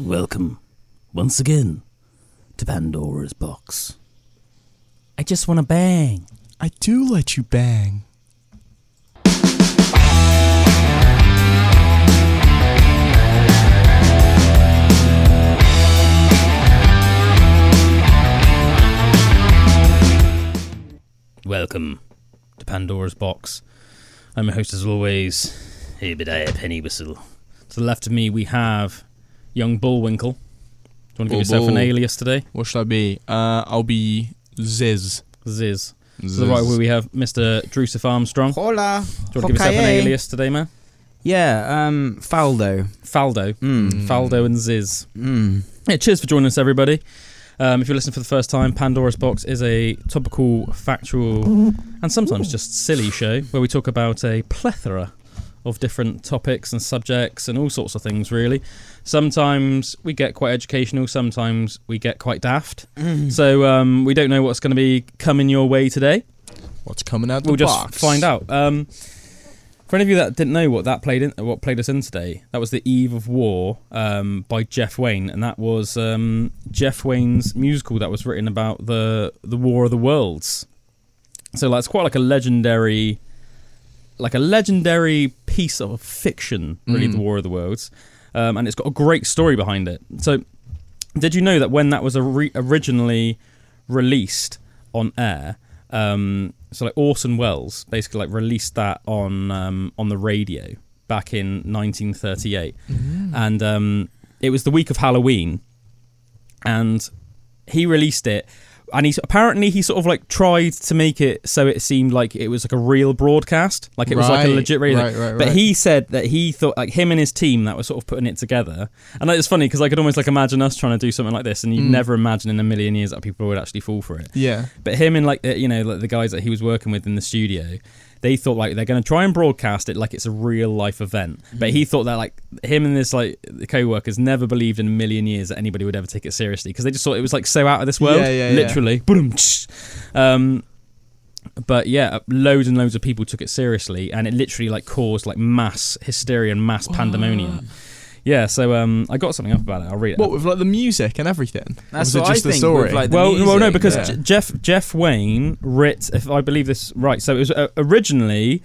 Welcome, once again, to Pandora's Box. I just want to bang. I do let you bang. Welcome to Pandora's Box. I'm your host, as always, Obadiah Penny Whistle. To the left of me, we have young Bullwinkle. Do you want to give yourself an alias today? What should I be? Uh, I'll be Ziz. Ziz. To Ziz. the right where we have Mr. Drusif Armstrong. Hola. Do you want to give yourself an alias today, man? Yeah, um, Faldo. Faldo. Mm. Faldo and Ziz. Mm. Yeah, cheers for joining us, everybody. Um, if you're listening for the first time, Pandora's Box is a topical, factual, and sometimes just silly show where we talk about a plethora of different topics and subjects and all sorts of things, really. Sometimes we get quite educational, sometimes we get quite daft. So um, we don't know what's going to be coming your way today. What's coming out the We'll just find out. Um, for any of you that didn't know what that played in, what played us in today, that was the Eve of War um, by Jeff Wayne, and that was um, Jeff Wayne's musical that was written about the the War of the Worlds. So it's quite like a legendary, like a legendary piece of fiction, really, Mm. the War of the Worlds, um, and it's got a great story behind it. So, did you know that when that was ori- originally released on air, um, so like Orson Welles basically like released that on um, on the radio back in 1938, and um, it was the week of Halloween, and he released it. And he's apparently he sort of like tried to make it so it seemed like it was like a real broadcast, like it was like a Right, legit radio. right, right, But right. he said that he thought like him and his team that were sort of putting it together, and it's funny because I could almost like imagine us trying to do something like this, and you'd Mm. never imagine in a million years that people would actually fall for it. Yeah. But him and like the, you know like the guys that he was working with in the studio, they thought like they're going to try and broadcast it like it's a real life event. But he thought that like him and this like the co-workers never believed in a million years that anybody would ever take it seriously because they just thought it was like so out of this world, Yeah, yeah, yeah. literally. Boom-tsh. Um, but yeah, loads and loads of people took it seriously, and it literally like caused like mass hysteria and mass pandemonium. Yeah, so um, I got something up about it. I'll read it. What with like the music and everything? That's or was what it just I the think. story? With, like, the well, well, no, because yeah. J- Jeff Jeff Wayne writ, if I believe this right, so it was uh, originally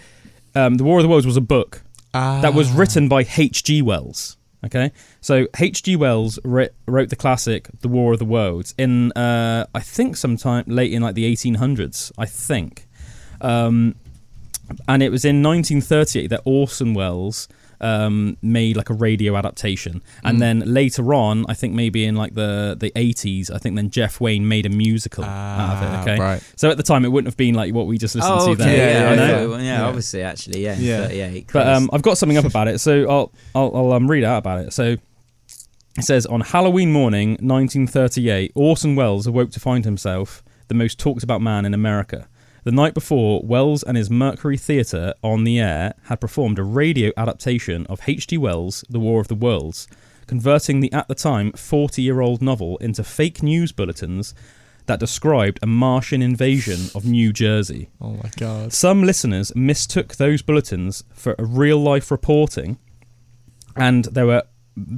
um, the War of the Worlds was a book that was Ah. written by H. G. Wells. Okay, so H. G. Wells writ, wrote the classic The War of the Worlds in uh, I think sometime late in like the 1800s. I think, um, and it was in 1938 that Orson Welles um, made like a radio adaptation, and Mm. then later on, I think maybe in like the the 80s, I think then Jeff Wayne made a musical out of Ah, it. Okay, Right. so at the time it wouldn't have been like what we just listened Oh, to okay. there. Yeah, Yeah, yeah, I know. yeah, yeah, Yeah. obviously, actually, yeah. Yeah. 38. But um, I've got something up about it, so I'll I'll, I'll um, read out about it. So it says on Halloween morning, 1938, Orson Welles awoke to find himself the most talked about man in America. The night before, Welles and his Mercury Theatre on the air had performed a radio adaptation of H.G. Wells' The War of the Worlds, converting the at the time 40 year old novel into fake news bulletins that described a Martian invasion of New Jersey. Oh my god. Some listeners mistook those bulletins for real life reporting, and there were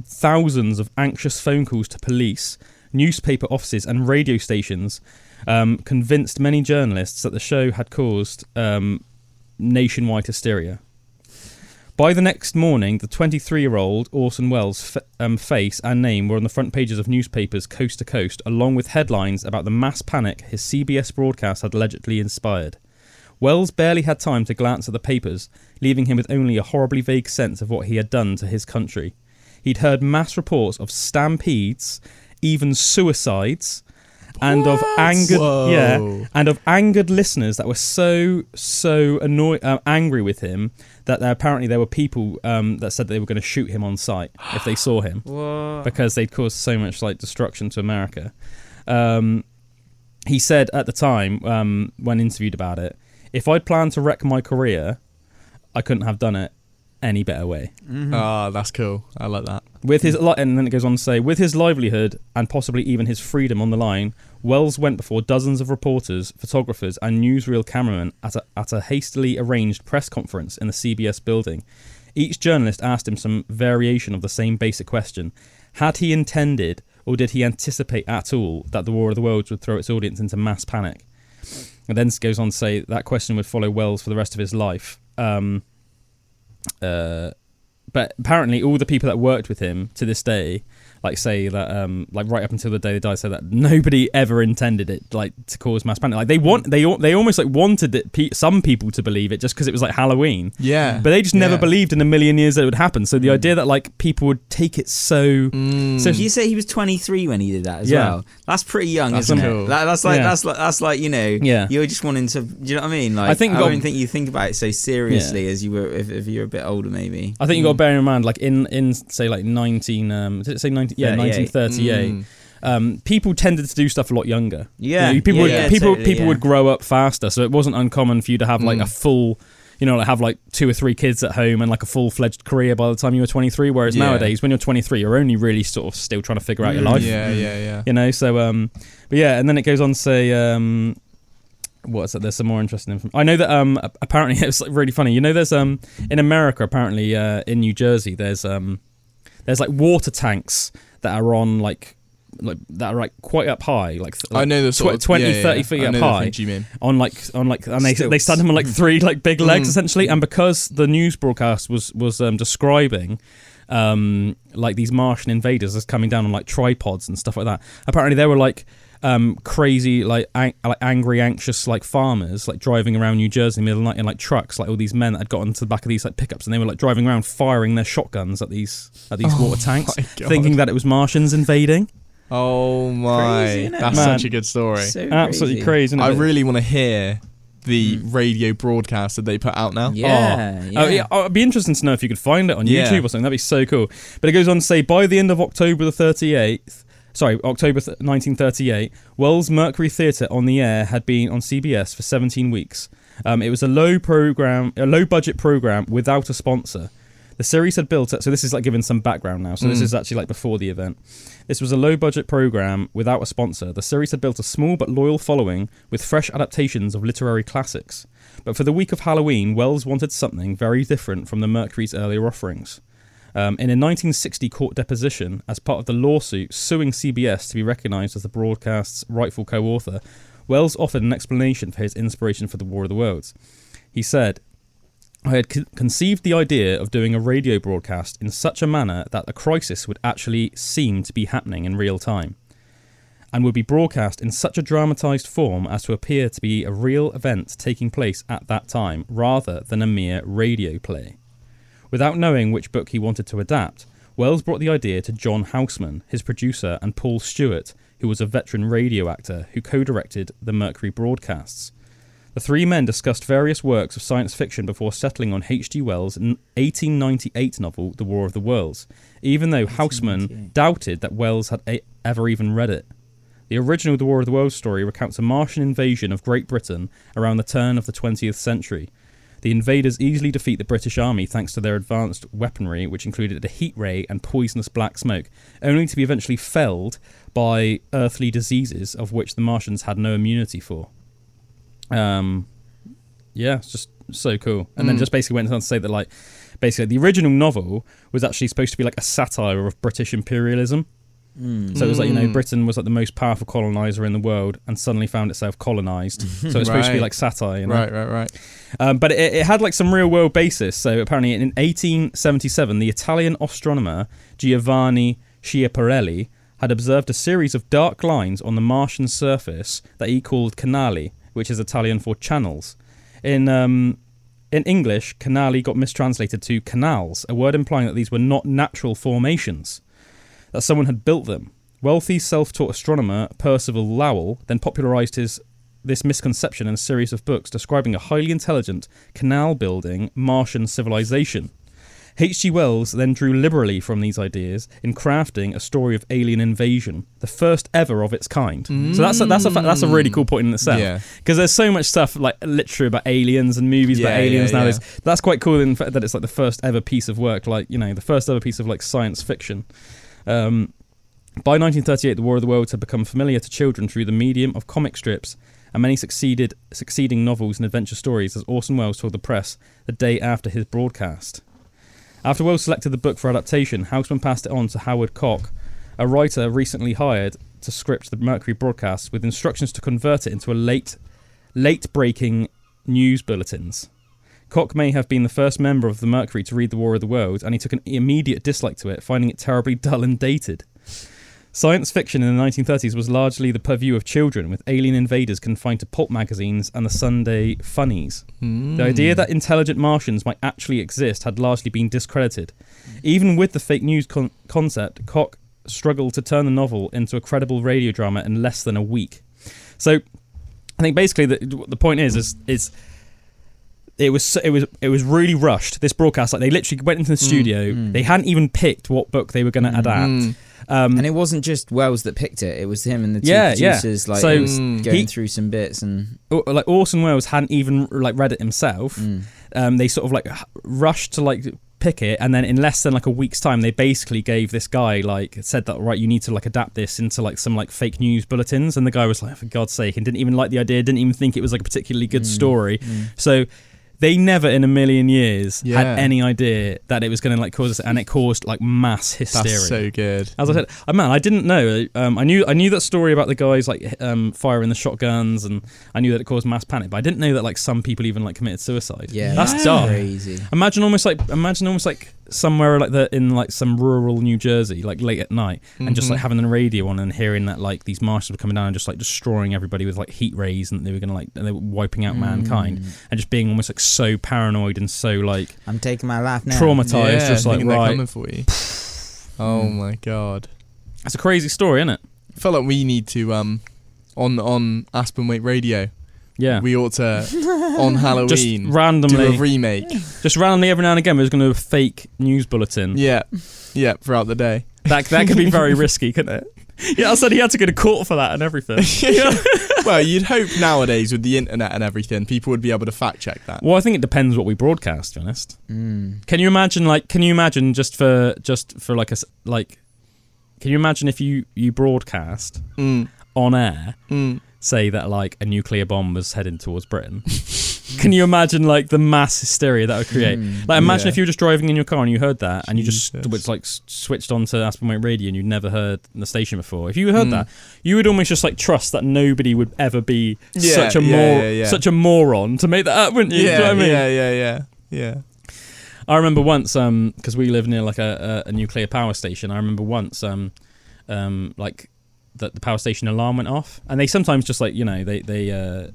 thousands of anxious phone calls to police, newspaper offices, and radio stations. Um, convinced many journalists that the show had caused um, nationwide hysteria. By the next morning, the 23 year old Orson Welles' f- um, face and name were on the front pages of newspapers coast to coast, along with headlines about the mass panic his CBS broadcast had allegedly inspired. Welles barely had time to glance at the papers, leaving him with only a horribly vague sense of what he had done to his country. He'd heard mass reports of stampedes, even suicides, and of angered Whoa. yeah, and of angered listeners that were so so annoyed, uh, angry with him that there, apparently there were people um, that said they were going to shoot him on sight if they saw him What? because they'd caused so much like destruction to America. Um, he said at the time um, when interviewed about it, if I'd planned to wreck my career, I couldn't have done it any better way. Mhm. Ah, that's cool. I like that. With his li- and then it goes on to say, with his livelihood and possibly even his freedom on the line, Welles went before dozens of reporters, photographers, and newsreel cameramen at a, at a hastily arranged press conference in the CBS building. Each journalist asked him some variation of the same basic question: Had he intended, or did he anticipate at all, that the War of the Worlds would throw its audience into mass panic? And then goes on to say that question would follow Welles for the rest of his life. Um, uh, but apparently, all the people that worked with him to this day, like say that, um, like right up until the day they died, say that nobody ever intended it, like to cause mass panic. Like they want, they they almost like wanted it, pe- some people to believe it just because it was like Halloween, Yeah. but they just never Yeah. believed in a million years that it would happen. So the Mm. idea that like people would take it so Mm. So Did you say he was 23 when he did that as Yeah. well? That's pretty young, That's isn't cool. it? That, that's like Yeah. that's like that's like you know. Yeah. You're just wanting to. Do you know what I mean? Like I think I don't think you think about it so seriously as you were if, if you're a bit older, maybe. I think you got to Mm. bear in mind, like in in say like nineteen, um, did it say nineteen? Yeah, 38. nineteen thirty eight. Mm. Um, people tended to do stuff a lot younger. Yeah, You know, people yeah, would, yeah, people totally, people yeah. would grow up faster, so it wasn't uncommon for you to have like Mm. a full, you know, like have like two or three kids at home and like a full fledged career by the time you were twenty three. Whereas Yeah. nowadays, when you're twenty three, you're only really sort of still trying to figure out your life. Yeah, yeah, yeah. You know, so um, but yeah, and then it goes on to say um. What's that? There's some more interesting information. I know that um a- apparently it's like really funny. You know, there's um in America apparently uh in New Jersey there's um there's like water tanks that are on like like that are like quite up high like, th- I know the sort tw- of 20, yeah, yeah, 30 yeah. feet I up high. you mean. on like on like and they they stand them on like three like big legs Mm. essentially and because the news broadcast was was um, describing um like these Martian invaders as coming down on like tripods and stuff like that apparently they were like um crazy like ang- like angry anxious like farmers like driving around New Jersey in the middle of the night in like trucks like all these men that had gotten to the back of these like pickups and they were like driving around firing their shotguns at these at these Oh water tanks thinking that it was Martians invading Oh my, Crazy, that's Man. such a good story. So absolutely crazy, isn't? I really want to hear the Mm. radio broadcast that they put out now. Yeah, yeah. Oh, yeah. oh, It'd be interesting to know if you could find it on Yeah. YouTube or something. That'd be so cool. But it goes on to say by the end of October the 38th, sorry, October th- 1938, Welles Mercury Theatre on the air had been on CBS for 17 weeks. Um, it was a low program, a low budget program without a sponsor. The series had built up, so this is like giving some background now. So this Mm. is actually like before the event. This was a low budget program without a sponsor. The series had built a small but loyal following with fresh adaptations of literary classics. But for the week of Halloween, Welles wanted something very different from the Mercury's earlier offerings. Um, in a 1960 court deposition, as part of the lawsuit suing CBS to be recognised as the broadcast's rightful co author, Welles offered an explanation for his inspiration for the War of the Worlds. He said, I had con- conceived the idea of doing a radio broadcast in such a manner that a crisis would actually seem to be happening in real time, and would be broadcast in such a dramatised form as to appear to be a real event taking place at that time, rather than a mere radio play. Without knowing which book he wanted to adapt, Welles brought the idea to John Houseman, his producer, and Paul Stewart, who was a veteran radio actor who co directed the Mercury broadcasts. The three men discussed various works of science fiction before settling on H.G. Wells' 1898 novel, The War of the Worlds, even though Houseman doubted that Welles had a- ever even read it. The original The War of the Worlds story recounts a Martian invasion of Great Britain around the turn of the 20th century. The invaders easily defeat the British army thanks to their advanced weaponry, which included a heat ray and poisonous black smoke, only to be eventually felled by earthly diseases of which the Martians had no immunity for. Um, yeah, it's just so cool. And then Mm. just basically went on to say that, like, basically the original novel was actually supposed to be like a satire of British imperialism. Mm. So it was like you know Mm. Britain was like the most powerful colonizer in the world and suddenly found itself colonized. so it's supposed to be Right. like satire, you know? Right, right, right. Um, but it, it had like some real world basis. So apparently, in 1877, the Italian astronomer Giovanni Schiaparelli had observed a series of dark lines on the Martian surface that he called canali, which is Italian for channels. In um, in English, canali got mistranslated to canals, a word implying that these were not natural formations, that someone had built them. Wealthy self-taught astronomer Percival Lowell then popularized his this misconception in a series of books describing a highly intelligent, canal building Martian civilization. H.G. Wells then drew liberally from these ideas in crafting a story of alien invasion, the first ever of its kind. So that's a, that's a that's a really cool point in itself. Yeah. Because there's so much stuff like literally about aliens and movies about aliens yeah, now. yeah. That's quite cool in fact that it's like the first ever piece of work, like you know, the first ever piece of like science fiction. Um, by 1938, the War of the Worlds had become familiar to children through the medium of comic strips and many succeeded succeeding novels and adventure stories, as Orson Welles told the press the day after his broadcast. After Welles selected the book for adaptation, Houseman passed it on to Howard Koch, a writer recently hired to script the Mercury broadcast with instructions to convert it into a late, late breaking news bulletins. Koch may have been the first member of the Mercury to read The War of the World, and he took an immediate dislike to it, finding it terribly dull and dated. Science fiction in the 1930s was largely the purview of children, with alien invaders confined to pulp magazines and the Sunday funnies. Hmm. The idea that intelligent Martians might actually exist had largely been discredited. Even with the fake news con- concept, Koch struggled to turn the novel into a credible radio drama in less than a week. So, I think basically the the point is is is it was it was it was really rushed. This broadcast, like they literally went into the studio. mm. They hadn't even picked what book they were going to Mm. adapt. Mm. Um, And it wasn't just Welles that picked it; it was him and the two Yeah, yeah. producers, like So, Mm. going he- through some bits and. like Orson Welles hadn't even like read it himself. Mm. um, they sort of like rushed to like pick it and then in less than like a week's time they basically gave this guy like said that right you need to like adapt this into like some like fake news bulletins and the guy was like for god's sake and didn't even like the idea didn't even think it was like a particularly good Mm, story mm. so they never in a million years Yeah. had any idea that it was going to like cause us and it caused like mass hysteria That's so good. as I said, uh, man, I didn't know. Um, I knew I knew that story about the guys like um, firing the shotguns, and I knew that it caused mass panic. But I didn't know that like some people even like committed suicide. Yeah, that's Yeah. dark. Crazy. Imagine almost like imagine almost like somewhere like the in like some rural New Jersey, like late at night, and just like having the radio on and hearing that like these Martians were coming down and just like destroying everybody with like heat rays, and they were gonna like and they were wiping out mankind, Mm. and just being almost like so paranoid and so like I'm taking my life now. traumatized, yeah, just like thinking right. coming for you. oh Mm. my god. that's a crazy story, isn't it? I felt like we need to um on on Aspen Waite Radio. Yeah. We ought to on just Halloween do randomly, a remake. just randomly every now and again, we're just going to do a fake news bulletin. yeah. Yeah, throughout the day. That that could be very risky, couldn't it? Yeah, I said he had to go to court for that and everything. well, you'd hope nowadays with the internet and everything, people would be able to fact check that. Well, I think it depends what we broadcast. To be honest, Mm. can you imagine? Like, can you imagine just for just for like a s- like? Can you imagine if you you broadcast Mm. on air, Mm. Say that like a nuclear bomb was heading towards Britain? can you imagine like the mass hysteria that would create? Mm. Like, imagine Yeah. if you were just driving in your car and you heard that, and you just was like switched onto Aspen Waite Radio and you'd never heard the station before. If you heard Mm. that, you would almost just like trust that nobody would ever be Yeah, such a yeah, mor- yeah, yeah. such a moron to make that up, wouldn't you? Do you Yeah, know what I mean? yeah, yeah, yeah, yeah. I remember once, um, because we live near like a, a, a nuclear power station. I remember once, um, um, like that the power station alarm went off, and they sometimes just like you know they they uh,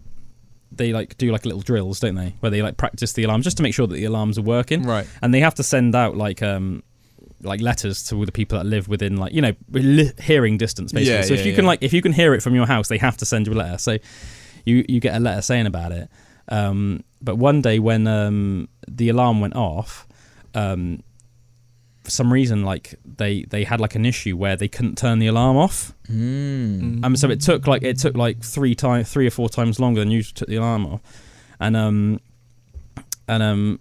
they like do like little drills, don't they? Where they like practice the alarm just to make sure that the alarms are working, Right. and they have to send out like um like letters to all the people that live within like you know li- hearing distance basically. Yeah, so if yeah, you can like if you can hear it from your house, they have to send you a letter. So you you get a letter saying about it. Um, but one day when um, the alarm went off, um, for some reason like they they had like an issue where they couldn't turn the alarm off. Mm. Um, so it took like it took like three times, three or four times longer than usual to took the alarm off, and um, and um,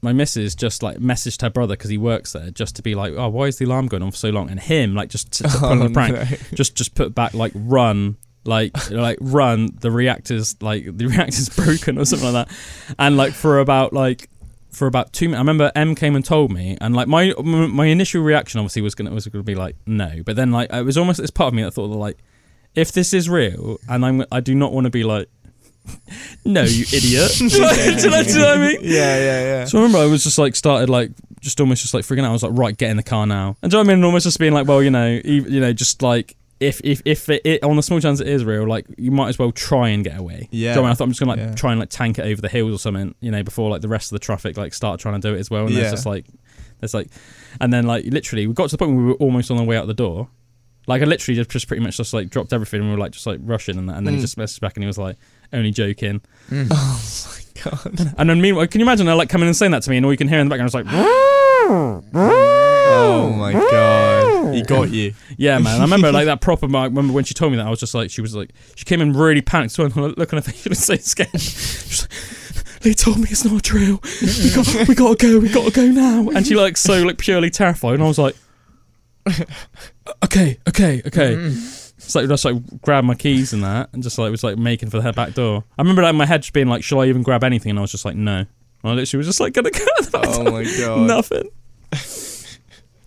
my missus just like messaged her brother because he works there just to be like, oh, why is the alarm going on for so long? And him like just to, to Oh, a prank, just just put back like run. Like like run the reactors like the reactor's broken or something like that, and like for about like for about two minutes. I remember M came and told me, and like my my initial reaction obviously was gonna was gonna be like no, but then like it was almost this part of me that thought like if this is real, and I'm I do not want to be like no you idiot. Do, you know, do you know what I mean? Yeah, yeah, yeah. So I remember I was just like started like just almost just like freaking out. I was like right, get in the car now. And do you know what I mean? And almost just being like well you know you know just like. If if if it, it on the small chance it is real, like you might as well try and get away. Do you know what I, mean? I thought I'm just gonna like Yeah. try and like tank it over the hills or something, you know, before like the rest of the traffic like start trying to do it as well. And Yeah. there's just like there's like, and then like literally we got to the point where we were almost on the way out the door. Like I literally just, just pretty much just like dropped everything and we were like just like rushing and that, and then he Mm. just messaged back and he was like only joking. Mm. Oh my god. And then meanwhile, can you imagine her like coming and saying that to me and all you can hear in the background is like, Oh my god. He got you. yeah, man. I remember like that proper. I remember when she told me that I was just like, she was like, she came in really panicked. So I look on her face, she was so scared. She's like, they told me it's not a drill. We got, we gotta go. We gotta go now. And she like so like purely terrified. And I was like, okay, okay, okay. Mm. It's like just like grab my keys and that, and just like was like making for the back door. I remember like my head just being like, should I even grab anything? And I was just like, no. And I literally was just like gonna go out the back Oh my god. Nothing.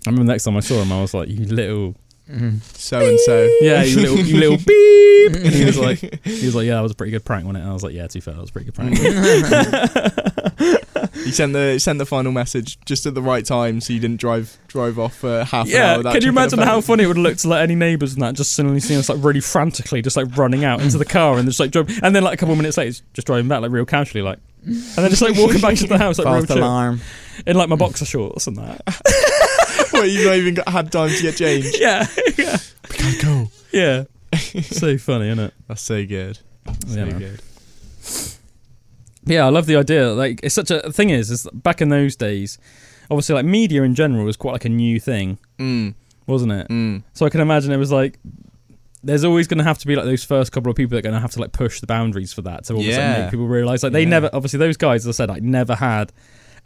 I remember the next time I saw him, I was like, you little so and so. Yeah, you little, you little beep. And he was like, he was like, yeah, that was a pretty good prank, wasn't it? And I was like, yeah, too fair, that was a pretty good prank. He sent the sent the final message just at the right time, so you didn't drive drive off for half an hour. yeah, without can you checking the imagine how phone. funny it would look to like any neighbours and that just suddenly seeing us like really frantically just like running out into the car and just like drove, and then like a couple of minutes later just driving back like real casually like, and then just like walking back to the house like real False chill, alarm. in like my boxer shorts and that. Well, you've not even got, had time to get changed. yeah, yeah, We gotta go. yeah. so funny, isn't it? That's so good. So Yeah, man. good. Yeah, I love the idea. Like, it's such a the thing is, is back in those days, obviously, like media in general was quite like a new thing, Mm, wasn't it? mm. So I can imagine it was like. There's always going to have to be like those first couple of people that are going to have to like push the boundaries for that to like, Yeah. make people realize like they Yeah. never obviously those guys as I said like never had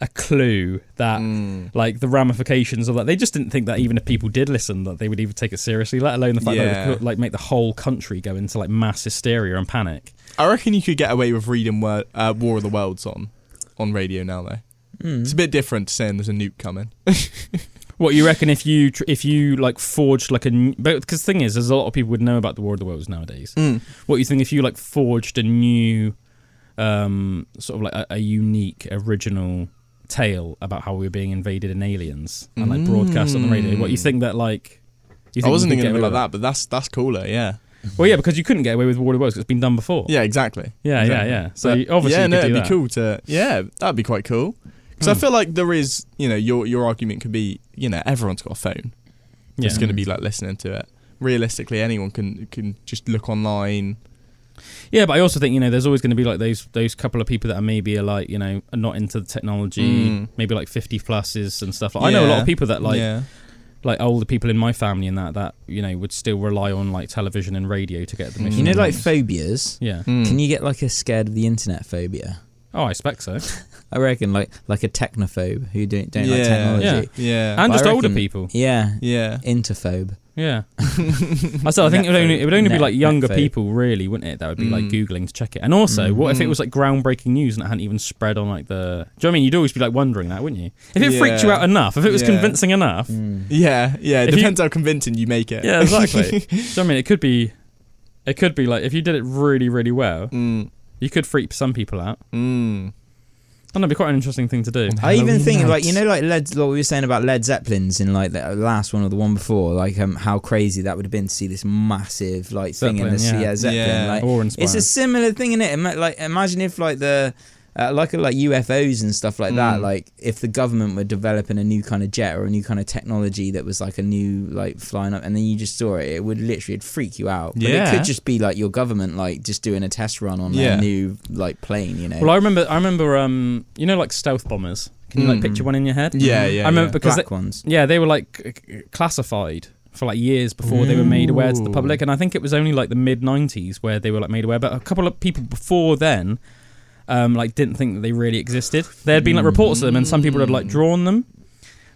a clue that Mm. like the ramifications of that they just didn't think that even if people did listen that they would even take it seriously let alone the fact that it would like make the whole country go into like mass hysteria and panic I reckon you could get away with reading wor- uh, War of the Worlds on on radio now, though. Mm. It's a bit different to saying there's a nuke coming. What you reckon if you tr- if you like forged like a n- but because the thing is there's a lot of people would know about the War of the Worlds nowadays. Mm. What you think if you like forged a new um sort of like a, a unique original tale about how we were being invaded in aliens and like broadcast on the radio? What you Mm. think that like? You I wasn't you could thinking of get it away like with that, but that's that's cooler. Yeah. Well, yeah, because you couldn't get away with War of the Worlds 'cause it's been done before. Yeah, exactly. yeah, Exactly. yeah, yeah. So But, you, obviously, yeah, you no, do it'd that. be cool to. Yeah, that'd be quite cool. Because I Hmm. feel like there is, you know, your your argument could be, you know, everyone's got a phone. Yeah. It's going to be like listening to it. Realistically, anyone can can just look online. Yeah, but I also think you know there's always going to be like those those couple of people that are maybe are like you know are not into the technology, Mm. maybe like 50 pluses and stuff. Like, I know a lot of people that like yeah. like older people in my family and that that you know would still rely on like television and radio to get the Mm. mission. You know, like phobias. yeah. Mm. Can you get like a scared of the internet phobia? Oh, I expect so. I reckon like like a technophobe who don't don't yeah. like technology. Yeah. yeah. and But just I older people. Yeah, Yeah. interphobe. Yeah. I said I think it would only it would only be Net- like younger netphobe. people really, wouldn't it? That would be like Mm. googling to check it. And also, Mm. what if it Mm. was like groundbreaking news and it hadn't even spread on like the? Do you know what I mean? You'd always be like wondering that, wouldn't you? If it freaked you Yeah. out enough, if it was Yeah. convincing enough, Mm. Yeah. Yeah. It If you- depends how convincing you make it. Yeah, exactly. Do you know what I mean? It could be, it could be like if you did it really, really well, mm. you could freak some people out. Mm. And that'd be quite an interesting thing to do. I even think night. like you know like Led what we were saying about Led Zeppelins in like the last one or the one before like um how crazy that would have been to see this massive like thing in the Zeppelin, yeah, yeah. Zeppelin Yeah. like it's a similar thing in it like imagine if like the uh, like like UFOs and stuff like that Mm. like if the government were developing a new kind of jet or a new kind of technology that was like a new like flying up and then you just saw it it would literally it'd freak you out but it could just be like your government like just doing a test run on Yeah. a new like plane you know Well, I remember, I remember, um, you know, like stealth bombers. Can you like Mm. picture one in your head? Yeah. Yeah. I remember yeah. because black ones Yeah, they were like classified for like years before they were made aware to the public, and I think it was only like the mid '90s where they were like made aware. But a couple of people before then, um, like didn't think that they really existed. There had been like reports of them, and some people had like drawn them.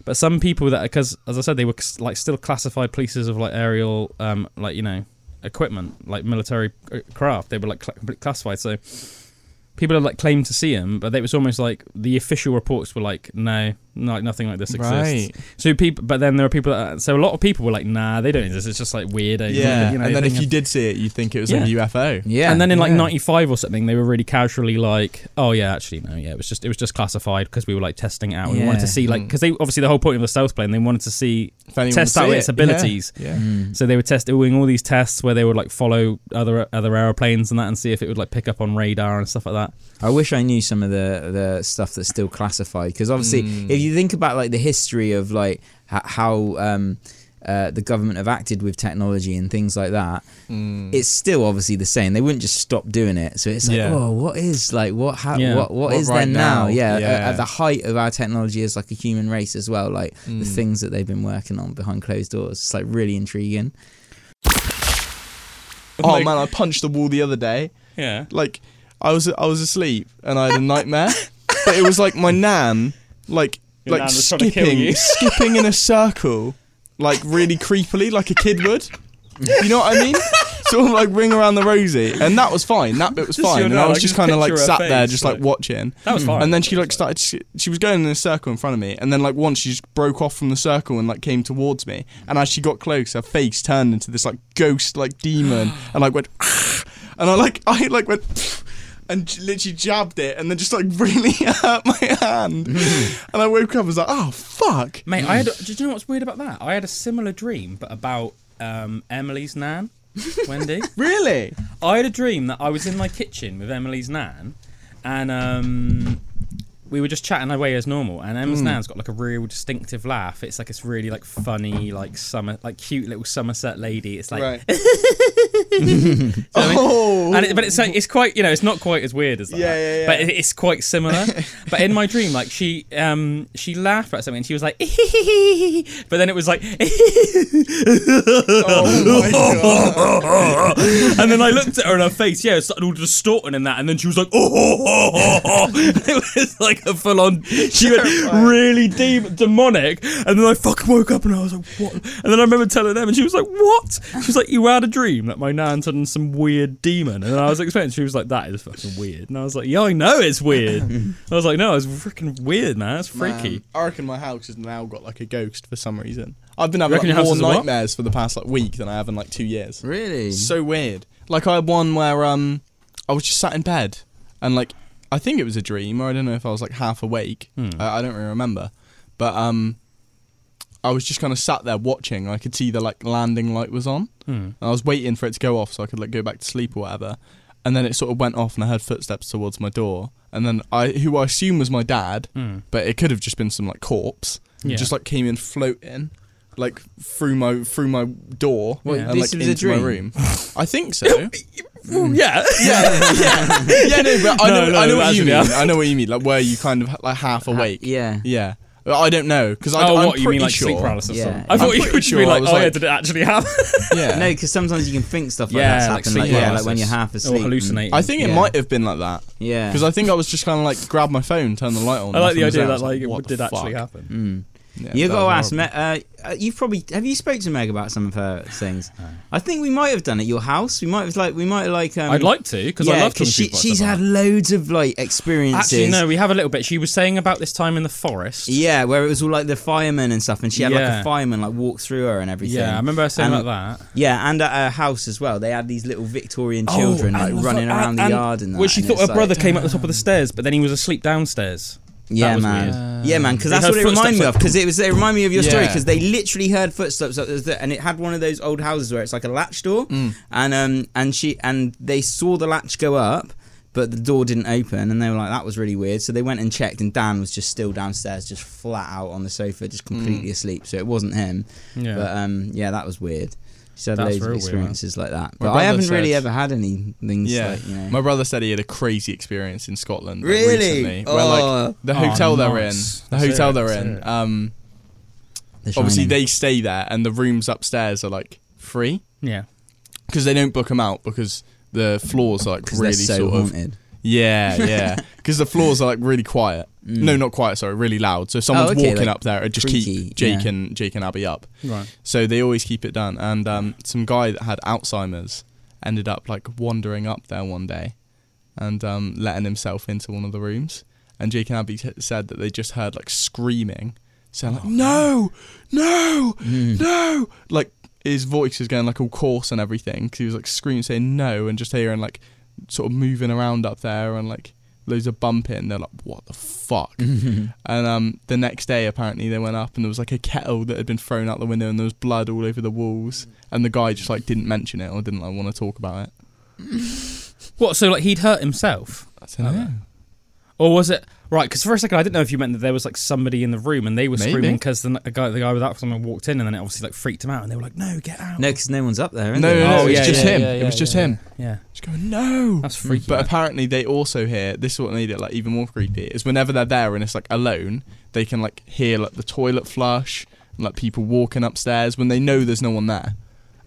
But some people that, because as I said, they were like still classified pieces of like aerial, um, like you know, equipment, like military uh, craft. They were like completely classified. So people had like claimed to see them, but it was almost like the official reports were like, no, like nothing like this exists. Right. So people, but then there are people. That, so a lot of people were like, "Nah, they don't exist. It's just like weird." Yeah. you know, and then if you of- did see it, you'd think it was Yeah. a UFO. yeah and then in like yeah. '95 or something, they were really casually like, "Oh yeah, actually no, yeah, it was just it was just classified because we were like testing it out. We wanted to see like because they obviously the whole point of the stealth plane they wanted to see test would out see its it. abilities. Yeah. yeah. Mm. So they were test doing all these tests where they would like follow other other airplanes and that and see if it would like pick up on radar and stuff like that. I wish I knew some of the the stuff that's still classified because obviously, Mm. if you think about like the history of like how um, uh, the government have acted with technology and things like that, Mm. it's still obviously the same. They wouldn't just stop doing it. So it's like, Yeah. oh, what is like what ha- Yeah. what what What is right there now? now? Yeah, Yeah. At, at the height of our technology as like a human race as well. Like the Mm. things that they've been working on behind closed doors. It's like really intriguing. Oh Like- man, I punched the wall the other day. Yeah. Like I was I was asleep and I had a nightmare, but it was like my nan, like Your like nan was trying to kill skipping skipping in a circle, like really creepily, like a kid would. You know what I mean? sort of like ring around the rosy, and that was fine. That bit was fine, and I I was just kind of like sat there, just like like- watching. That was fine. And then she like started. She, she was going in a circle in front of me, and then like once she just broke off from the circle and like came towards me. And as she got close, her face turned into this like ghost like demon, and like went, and I like I like went. And literally jabbed it, and then just like really hurt my hand. and I woke up, and was like, "Oh fuck!" Mate, I had. Did you know what's weird about that? I had a similar dream, but about um, Emily's nan, Wendy. Really? I had a dream that I was in my kitchen with Emily's nan, and um, we were just chatting away as normal. And Emma's nan's got like a real distinctive laugh. It's like it's really like funny, like summer, like cute little Somerset lady. It's like, right. I oh. and it, but it's like it's quite you know it's not quite as weird as that. Yeah, yeah, yeah. But it, it's quite similar. but in my dream, like she um she laughed at something and she was like, but then it was like, oh and then I looked at her in her face. Yeah, it started all distorting and that, and then she was like, oh, it was like a full on. She went really deep, demonic, and then I fucking woke up and I was like, what? And then I remember telling them, and she was like, what? She was like, you had a dream that my nan's had some weird demon, and I was explaining. She was like, that is fucking weird, and I was like, yeah, I know it's weird. I was like, no, it's freaking weird, man. It's freaky. Man, I reckon my house has now got like a ghost for some reason. I've been having like, more has a what? nightmares for the past like week than I have in like two years. Really? So weird. Like I had one where um I was just sat in bed and like I think it was a dream or I don't know if I was like half awake. Hmm. I, I don't really remember. But um I was just kind of sat there watching. I could see the like landing light was on. Hmm. And I was waiting for it to go off so I could like go back to sleep or whatever. And then it sort of went off and I heard footsteps towards my door. And then I who I assume was my dad, Hmm. but it could have just been some like corpse. Yeah. Just like came in floating, like through my through my door What, and like was into my room. I think so. Well, yeah. yeah, yeah, yeah. No, but I No, know, no, I know what you mean. yeah. I know what you mean. Like where you kind of like half awake. Yeah. Yeah. But I don't know because I. oh, I'm what you pretty mean, like sure. sleep paralysis? or Yeah. something? I I'm thought you pretty would sure be I like, was oh yeah, like- did it actually happen? Yeah. No, because sometimes you can think stuff like Yeah, that's like happened. sleep Like, yeah, like when paralysis. you're half asleep. and- hallucinating. I think it Yeah. might have been like that Yeah. because I think I was just kind of like grab my phone, turn the light on. I like the nothing was idea there. I that was like what it the did actually fuck? Mm. Happen. Yeah, you that got to ask. Me, horrible. uh, uh, you've probably have you spoke to Meg about some of her things? I think we might have done at your house. We might have like we might have like. Um, I'd like to because I love talking she, people. she's had loads of like that. experiences. Actually, no, we have a little bit. She was saying about this time in the forest. Yeah, where it was all like the firemen and stuff, and she had like a fireman like walk through her and everything. Yeah, I remember her saying And- about that. Yeah, and at her house as well. They had these little Victorian Oh, children like running fu- around and- the yard and that. Well, she and thought it's her brother came up the top of the stairs, but then he was asleep downstairs. Yeah, was man. weird. Yeah, man. Because that's what it reminded me footsteps of. Because it was. It reminded me of your story. Because they literally heard footsteps up there, and it had one of those old houses where it's like a latch door, Mm. and um and she and they saw the latch go up. But the door didn't open, and they were like, "That was really weird." So they went and checked, and Dan was just still downstairs, just flat out on the sofa, just completely asleep. So it wasn't him. Yeah. But um, yeah, that was weird. She had That's loads of real weird, experiences like that. But I haven't really ever had any things Yeah, like you know. my brother said he had a crazy experience in Scotland. like, Really? recently, where like Oh. the Oh, hotel they're in, the Let's hotel it, they're let's in. it. Um, The obviously they stay there, and the rooms upstairs are like free yeah. because they don't book them out because the floors are like 'Cause really so sort of haunted. Yeah, yeah. Because the floors are like really quiet. Mm. No, not quiet. Sorry, really loud. So if someone's okay, walking like up there, it just creaky, keep Jake yeah. and Jake and Abby up. Right. So they always keep it done. And um, some guy that had Alzheimer's ended up like wandering up there one day and um, letting himself into one of the rooms. And Jake and Abby t- said that they just heard like screaming, saying like, "No, no, Mm. no!" Like his voice was going like all coarse and everything because he was like screaming, saying no, and just hearing like sort of moving around up there and like loads of bumping. And they're like, "What the fuck?" And um, the next day, apparently, they went up and there was like a kettle that had been thrown out the window and there was blood all over the walls. And the guy just like didn't mention it or didn't like want to talk about it. What? So like he'd hurt himself, I don't know. or was it right? Because for a second I didn't know if you meant that there was like somebody in the room and they were Maybe. screaming because the, the guy the guy with Alzheimer's walked in and then it obviously like freaked him out and they were like, "No, get out." No, because no one's up there. is No, there? no, no, Oh, it was yeah, just yeah, him. yeah, it was just yeah. him. Yeah. Just going no. That's freaky. But man. apparently they also hear this is what made it like even more creepy is whenever they're there and it's like alone, they can like hear like the toilet flush and like people walking upstairs when they know there's no one there.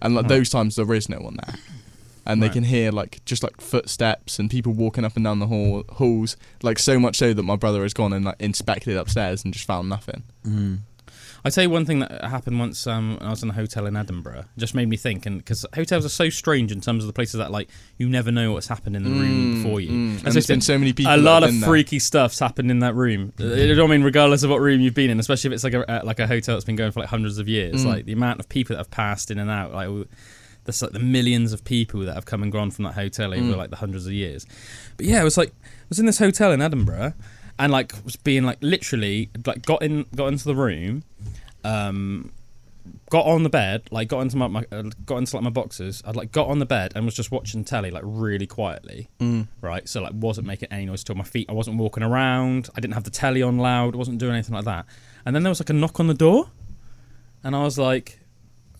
And like Right. those times there is no one there. And they can hear like just like footsteps and people walking up and down the hall halls, like so much so that my brother has gone and like inspected upstairs and just found nothing. Mm. I tell you one thing that happened once um, I was in a hotel in Edinburgh. It just made me think, and because hotels are so strange in terms of the places that like you never know what's happened in the room before you. Mm, As and I there's said, been so many people. a lot of been there. freaky stuff's happened in that room. Uh, You know what I mean? Regardless of what room you've been in, especially if it's like a uh, like a hotel that's been going for like hundreds of years. Mm. Like the amount of people that have passed in and out, like there's like the millions of people that have come and gone from that hotel over Mm. like the hundreds of years. But yeah, it was like I was in this hotel in Edinburgh, and like was being like literally like got in got into the room, um, got on the bed, like got into my, my uh, got into like my boxes. I'd like got on the bed and was just watching telly like really quietly Mm. right? So like wasn't making any noise at all. My feet, I wasn't walking around. I didn't have the telly on loud. I wasn't doing anything like that. And then there was like a knock on the door, and I was like,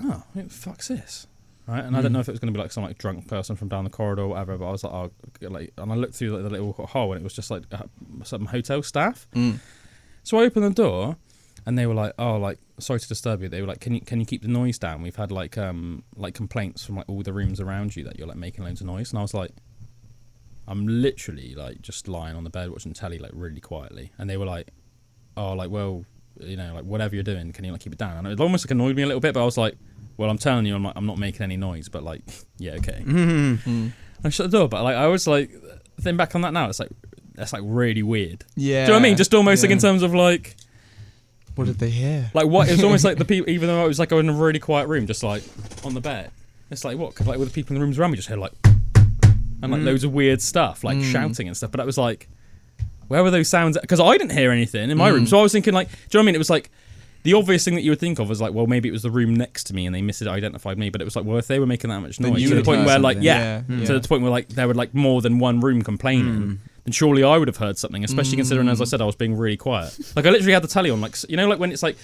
"Oh, what the fuck's this?" Right? And I didn't know if it was going to be like some like drunk person from down the corridor or whatever. But I was like, "Oh," like, and I looked through like, the little hole, and it was just like uh, some hotel staff. Mm. So I opened the door, and they were like, "Oh, like sorry to disturb you." They were like, "Can you can you keep the noise down? We've had like um like complaints from like all the rooms around you that you're like making loads of noise." And I was like, "I'm literally like just lying on the bed watching telly like really quietly," and they were like, "Oh, like well, you know, like whatever you're doing, can you like keep it down?" And it almost like annoyed me a little bit, but I was like, "Well, I'm telling you, I'm like, I'm not making any noise, but like, yeah, okay." Mm. Mm. I shut the door, but like I was like, think back on that now, it's like that's like really weird. Yeah. Do you know what I mean? Just almost like in terms of like. What did they hear? Like what? It was almost like the people, even though it was like I was in a really quiet room, just like on the bed. It's like what? 'Cause, like with the people in the rooms around me, just heard like and like Mm. loads of weird stuff, like Mm. shouting and stuff. But I was like, where were those sounds? Because I didn't hear anything in my room, Mm. so I was thinking like, do you know what I mean? It was like the obvious thing that you would think of was like, well, maybe it was the room next to me and they misidentified me. But it was like, well, if they were making that much Then noise you to the would point hear where like, something. yeah, Yeah, to the point where like there were like more than one room complaining. Mm. Then surely I would have heard something, especially considering, as I said, I was being really quiet. Like I literally had the telly on, like s- you know, like when it's like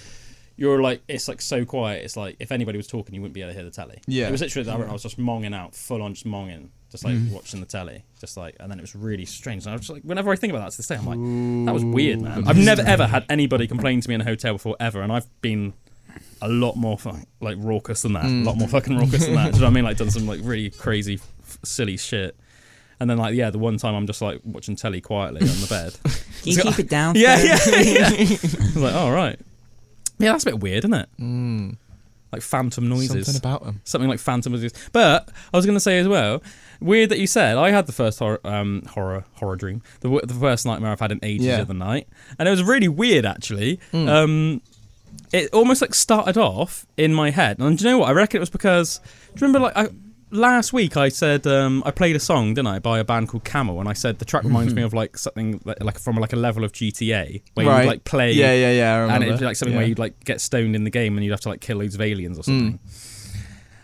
you're like it's like so quiet. It's like if anybody was talking, you wouldn't be able to hear the telly. Yeah. it was literally that I was just monging out, full on, just monging, just like watching the telly, just like, and then it was really strange. And I was just like, whenever I think about that to this day, I'm like, that was weird, man. I've never ever had anybody complain to me in a hotel before ever, and I've been a lot more like raucous than that, Mm. a lot more fucking raucous than that. Do you know what I mean? Like done some like really crazy, f- silly shit. And then like yeah, the one time I'm just like watching telly quietly on the bed. Can you keep it down? yeah, yeah, yeah. I was like, all right. Yeah, that's a bit weird, isn't it? Mm. Like phantom noises. Something about them. Something like phantom noises. But I was going to say as well, weird that you said I had the first horror, um, horror, horror dream, the, the first nightmare I've had in ages Yeah. the other night, and it was really weird actually. Mm. Um, it almost like started off in my head, and do you know what? I reckon it was because do you remember like I, last week I said um, I played a song, didn't I, by a band called Camel, and I said the track reminds me of like something like, like from like a level of GTA where you Right. would like play Yeah, yeah, yeah. And it'd be like something yeah. where you'd like get stoned in the game and you'd have to like kill loads of aliens or Mm.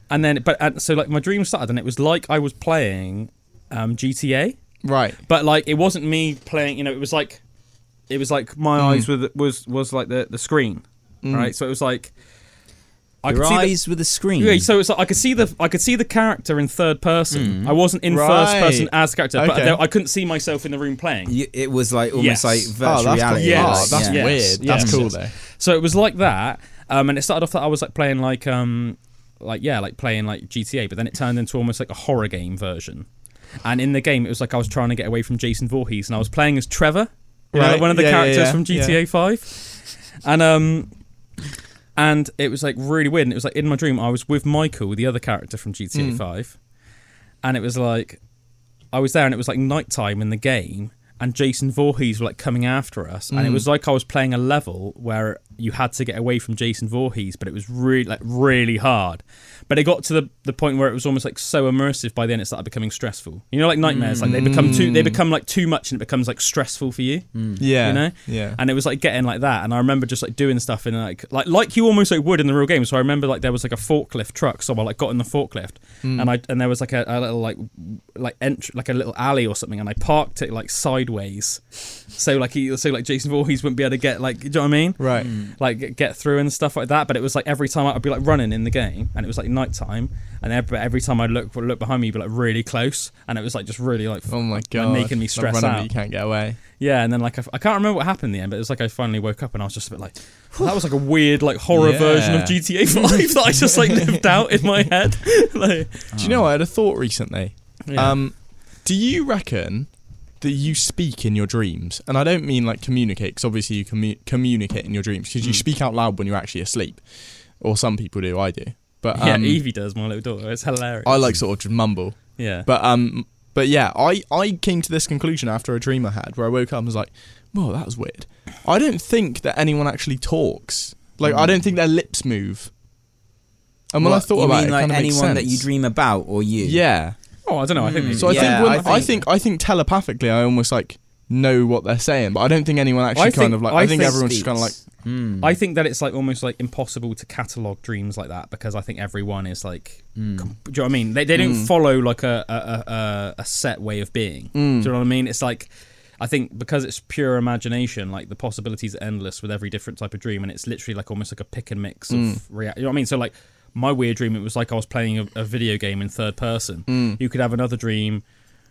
Something. And then, but and so like my dream started, and it was like I was playing um, GTA, Right. but like it wasn't me playing. You know, it was like it was like my Mm. eyes were the, was was like the the screen, Mm. right? So it was like I Your could see the, eyes with a screen. yeah, so it's like I could see the I could see the character in third person. Mm. I wasn't in first person as the character, but Okay. there- I couldn't see myself in the room playing. You- it was like almost Yes. like Oh, virtual that's reality. Yes. Oh, that's yeah. Yes. weird. That's cool Yes. though. So it was like that, um, and it started off that I was like playing like um, like yeah, like playing like GTA, but then it turned into almost like a horror game version. And in the game, it was like I was trying to get away from Jason Voorhees, and I was playing as Trevor, you know, Right. one of the Yeah, yeah, characters yeah. from GTA Five, and um, and it was like really weird. And it was like in my dream, I was with Michael, the other character from GTA Mm. Five, and it was like I was there, and it was like nighttime in the game, and Jason Voorhees were like coming after us, and it Mm. was like I was playing a level where you had to get away from Jason Voorhees, but it was really like really hard. But it got to the, the point where it was almost like so immersive by then it started becoming stressful. You know, like nightmares, like they become too they Mm. become like too much and it becomes like stressful for you. Mm. Yeah. You know? Yeah. And it was like getting like that, and I remember just like doing stuff in like like like you almost like would in the real game. So I remember like there was like a forklift truck, so I like got in the forklift, Mm. and I and there was like a, a little like like entry like a little alley or something, and I parked it like sideways, so like he so like Jason Voorhees wouldn't be able to get like do you know what I mean? Right. Mm. Like get- get through and stuff like that. But it was like every time I'd be like running in the game, and it was like nighttime, and every, every time I look look behind me, you'd be like really close, and it was like just really like Oh my god. making me Like stress running, out. You can't get away. yeah, and then like I, I can't remember what happened in the end, but it was like I finally woke up and I was just a bit like, well, that was like a weird like horror Yeah. version of GTA Five that I just like lived out in my head. like, Do you know? I had a thought recently. yeah. Um, do you reckon that you speak in your dreams, and I don't mean like communicate, because obviously you commu- communicate in your dreams because you Mm. speak out loud when you're actually asleep, or some people do. I do, but yeah, um, Evie does. My little daughter. It's hilarious. I like sort of mumble. Yeah. But um, but yeah, I I came to this conclusion after a dream I had where I woke up and was like, "Whoa, that was weird." I don't think that anyone actually talks. Like, I don't think their lips move. And when I thought about mean it, it like makes anyone that you dream about or you? Yeah. Oh, I don't know. I think. Mm. So I Yeah, think when I I think- think, I think telepathically, I almost like know what they're saying, but I don't think anyone actually I kind think- of like. I I, think think everyone's just kind of like. Speaks. Hmm. I think that it's like almost like impossible to catalog dreams like that because I think everyone is like. Hmm. com- do you know what I mean? They, they don't Mm. follow like a a, a a a set way of being. Mm. Do you know what I mean? It's like. I think because it's pure imagination, like the possibilities are endless with every different type of dream, and it's literally like almost like a pick and mix of Mm. react. You know what I mean? So like my weird dream, it was like I was playing a, a video game in third person. Mm. You could have another dream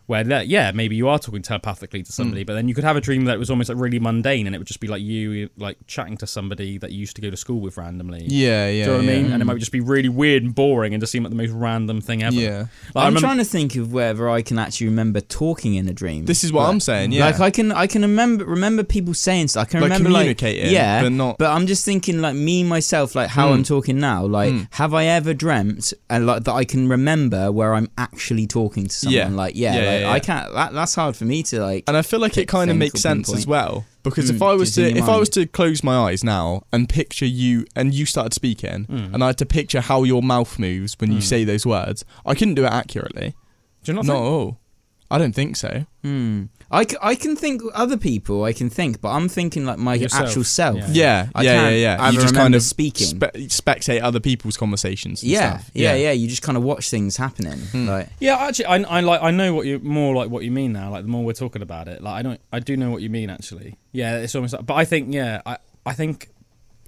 where, that- yeah, maybe you are talking telepathically to Mm. somebody, but then you could have a dream that was almost like really mundane, and it would just be like you like chatting to somebody that you used to go to school with randomly. Yeah, yeah. Do you know what yeah. I mean? And it might just be really weird and boring and just seem like the most random thing ever. Yeah. Like, I I'm remember- trying to think of whether I can actually remember talking in a dream. This is what Like- I'm saying. Yeah. Like I can, I can remember remember people saying stuff. I can Like remember like communicating, yeah, but not- but I'm just thinking like me myself, like how Mm. I'm talking now. Like, Mm. have I ever dreamt and like that I can remember where I'm actually talking to someone? Yeah. Like, yeah, Yeah, like, yeah, I can't. That, that's hard for me to like. and I feel like it kind of makes or sense as well because if Mm, I was to your if I was to close my eyes now and picture you and you started speaking Mm. and I had to picture how your mouth moves when you Mm. say those words, I couldn't do it accurately. Do you not Not think? at all. I don't think so. Hmm. I, c- I can think other people. I can think, but I'm thinking like my Yourself. actual self. Yeah. Yeah, I yeah, yeah, can't yeah. ever You just remember kind of speaking. spe- spectate other people's conversations. And Yeah, stuff. yeah, yeah, You just kind of watch things happening. Hmm. Like, Yeah, actually, I, I like I know what you more like what you mean now. Like the more we're talking about it, like I don't I do know what you mean actually. Yeah, it's almost. Like, but I think yeah, I I think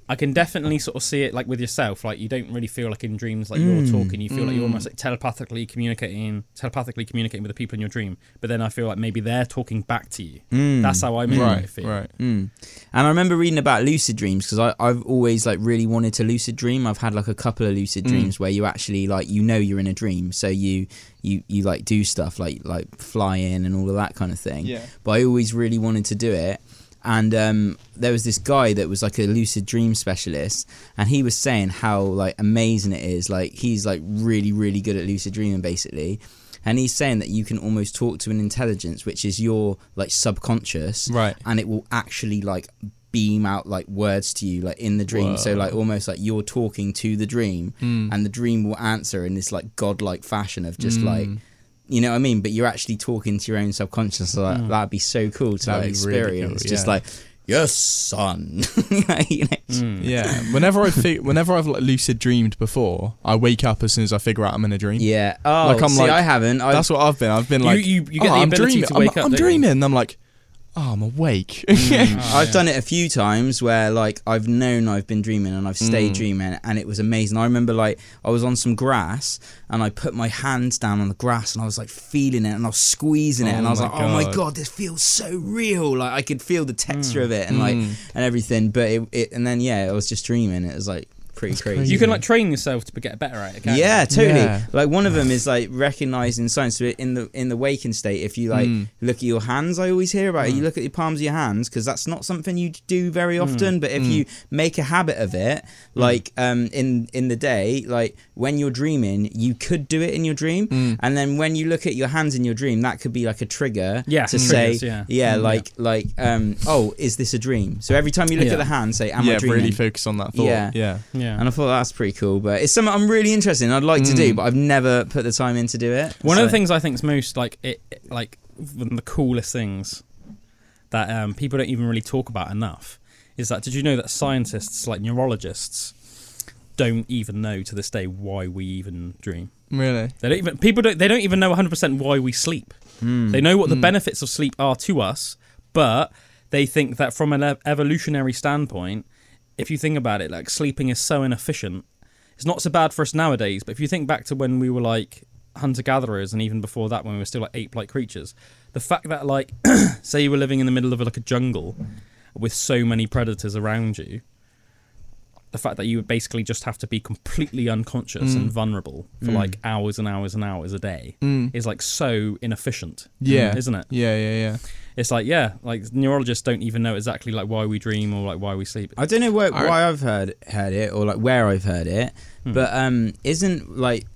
I can definitely sort of see it like with yourself. Like you don't really feel like in dreams like Mm, you're talking. You feel like you're mm. almost like telepathically communicating, telepathically communicating with the people in your dream. But then I feel like maybe they're talking back to you. mm. That's how I mean I Right, feel. right. Mm. And I remember reading about lucid dreams because I've always like really wanted to lucid dream. I've had like a couple of lucid Mm. dreams where you actually like you know you're in a dream, so you you you like do stuff like like fly in and all of that kind of thing. Yeah. But I always really wanted to do it. And um, there was this guy that was like a lucid dream specialist, and he was saying how like amazing it is. Like he's like really really good at lucid dreaming basically. And he's saying that you can almost talk to an intelligence, which is your like subconscious, Right. and it will actually like beam out like words to you like in the dream so like almost like you're talking to the dream Mm. and the dream will answer in this like godlike fashion of just Mm. like you know what I mean but you're actually talking to your own subconscious so that, Mm. that'd be so cool to That'd like be really cool, experience just like yes son you know? Mm. Yeah. Whenever I fi- whenever I've like lucid dreamed before, I wake up as soon as I figure out I'm in a dream. yeah oh Like, I'm see like- I haven't I, That's what I've been. I've been like, you- you get oh, the I'm ability dreaming. to wake I'm, up, I'm dreaming. And I'm like, oh, I'm awake. Mm. Oh, I've yeah. done it a few times where like I've known I've been dreaming and I've stayed Mm. dreaming and it was amazing. I remember like I was on some grass and I put my hands down on the grass and I was like feeling it and I was squeezing it Oh and I was my like, oh my God. god, this feels so real. Like I could feel the texture of it and like Mm. and everything. But it, it and then yeah, I was just dreaming. It was like pretty crazy. crazy. You can like train yourself to get better at it. can't you? Yeah, totally. Yeah. Like one of them is like recognizing signs. So in the in the waking state, if you like Mm. look at your hands, I always hear about it. Mm. You look at the palms of your hands because that's not something you do very Mm. often. But if Mm. you make a habit of it, like um in in the day, like when you're dreaming, you could do it in your dream, Mm. and then when you look at your hands in your dream, that could be like a trigger Yeah, to triggers, say, yeah. yeah, Mm, like like um oh, is this a dream? So every time you look Yeah. at the hand, say, am yeah, I dreaming? really focus on that thought. Yeah. Yeah. Yeah. And I thought that's pretty cool, but it's something I'm really interested in. I'd like to do, Mm. but I've never put the time in to do it. One of the things I think is most like it, it- like one of the coolest things that um, people don't even really talk about enough is that did you know that scientists like neurologists don't even know to this day why we even dream. Really. They don't even people don't they don't even know 100% why we sleep. Hmm. They know what the Mm. benefits of sleep are to us, but they think that from an ev- evolutionary standpoint, if you think about it, like sleeping is so inefficient. It's not so bad for us nowadays, but if you think back to when we were like hunter gatherers and even before that when we were still like ape like creatures, the fact that like say you were living in the middle of like a jungle with so many predators around you, the fact that you would basically just have to be completely unconscious and Mm. vulnerable for Mm. like hours and hours and hours a day Mm. is like so inefficient. Yeah. isn't it? Yeah, yeah, yeah. It's like yeah, like neurologists don't even know exactly like why we dream or like why we sleep. I don't know where, I- why I've heard heard it or like where I've heard it, Hmm. but um, isn't like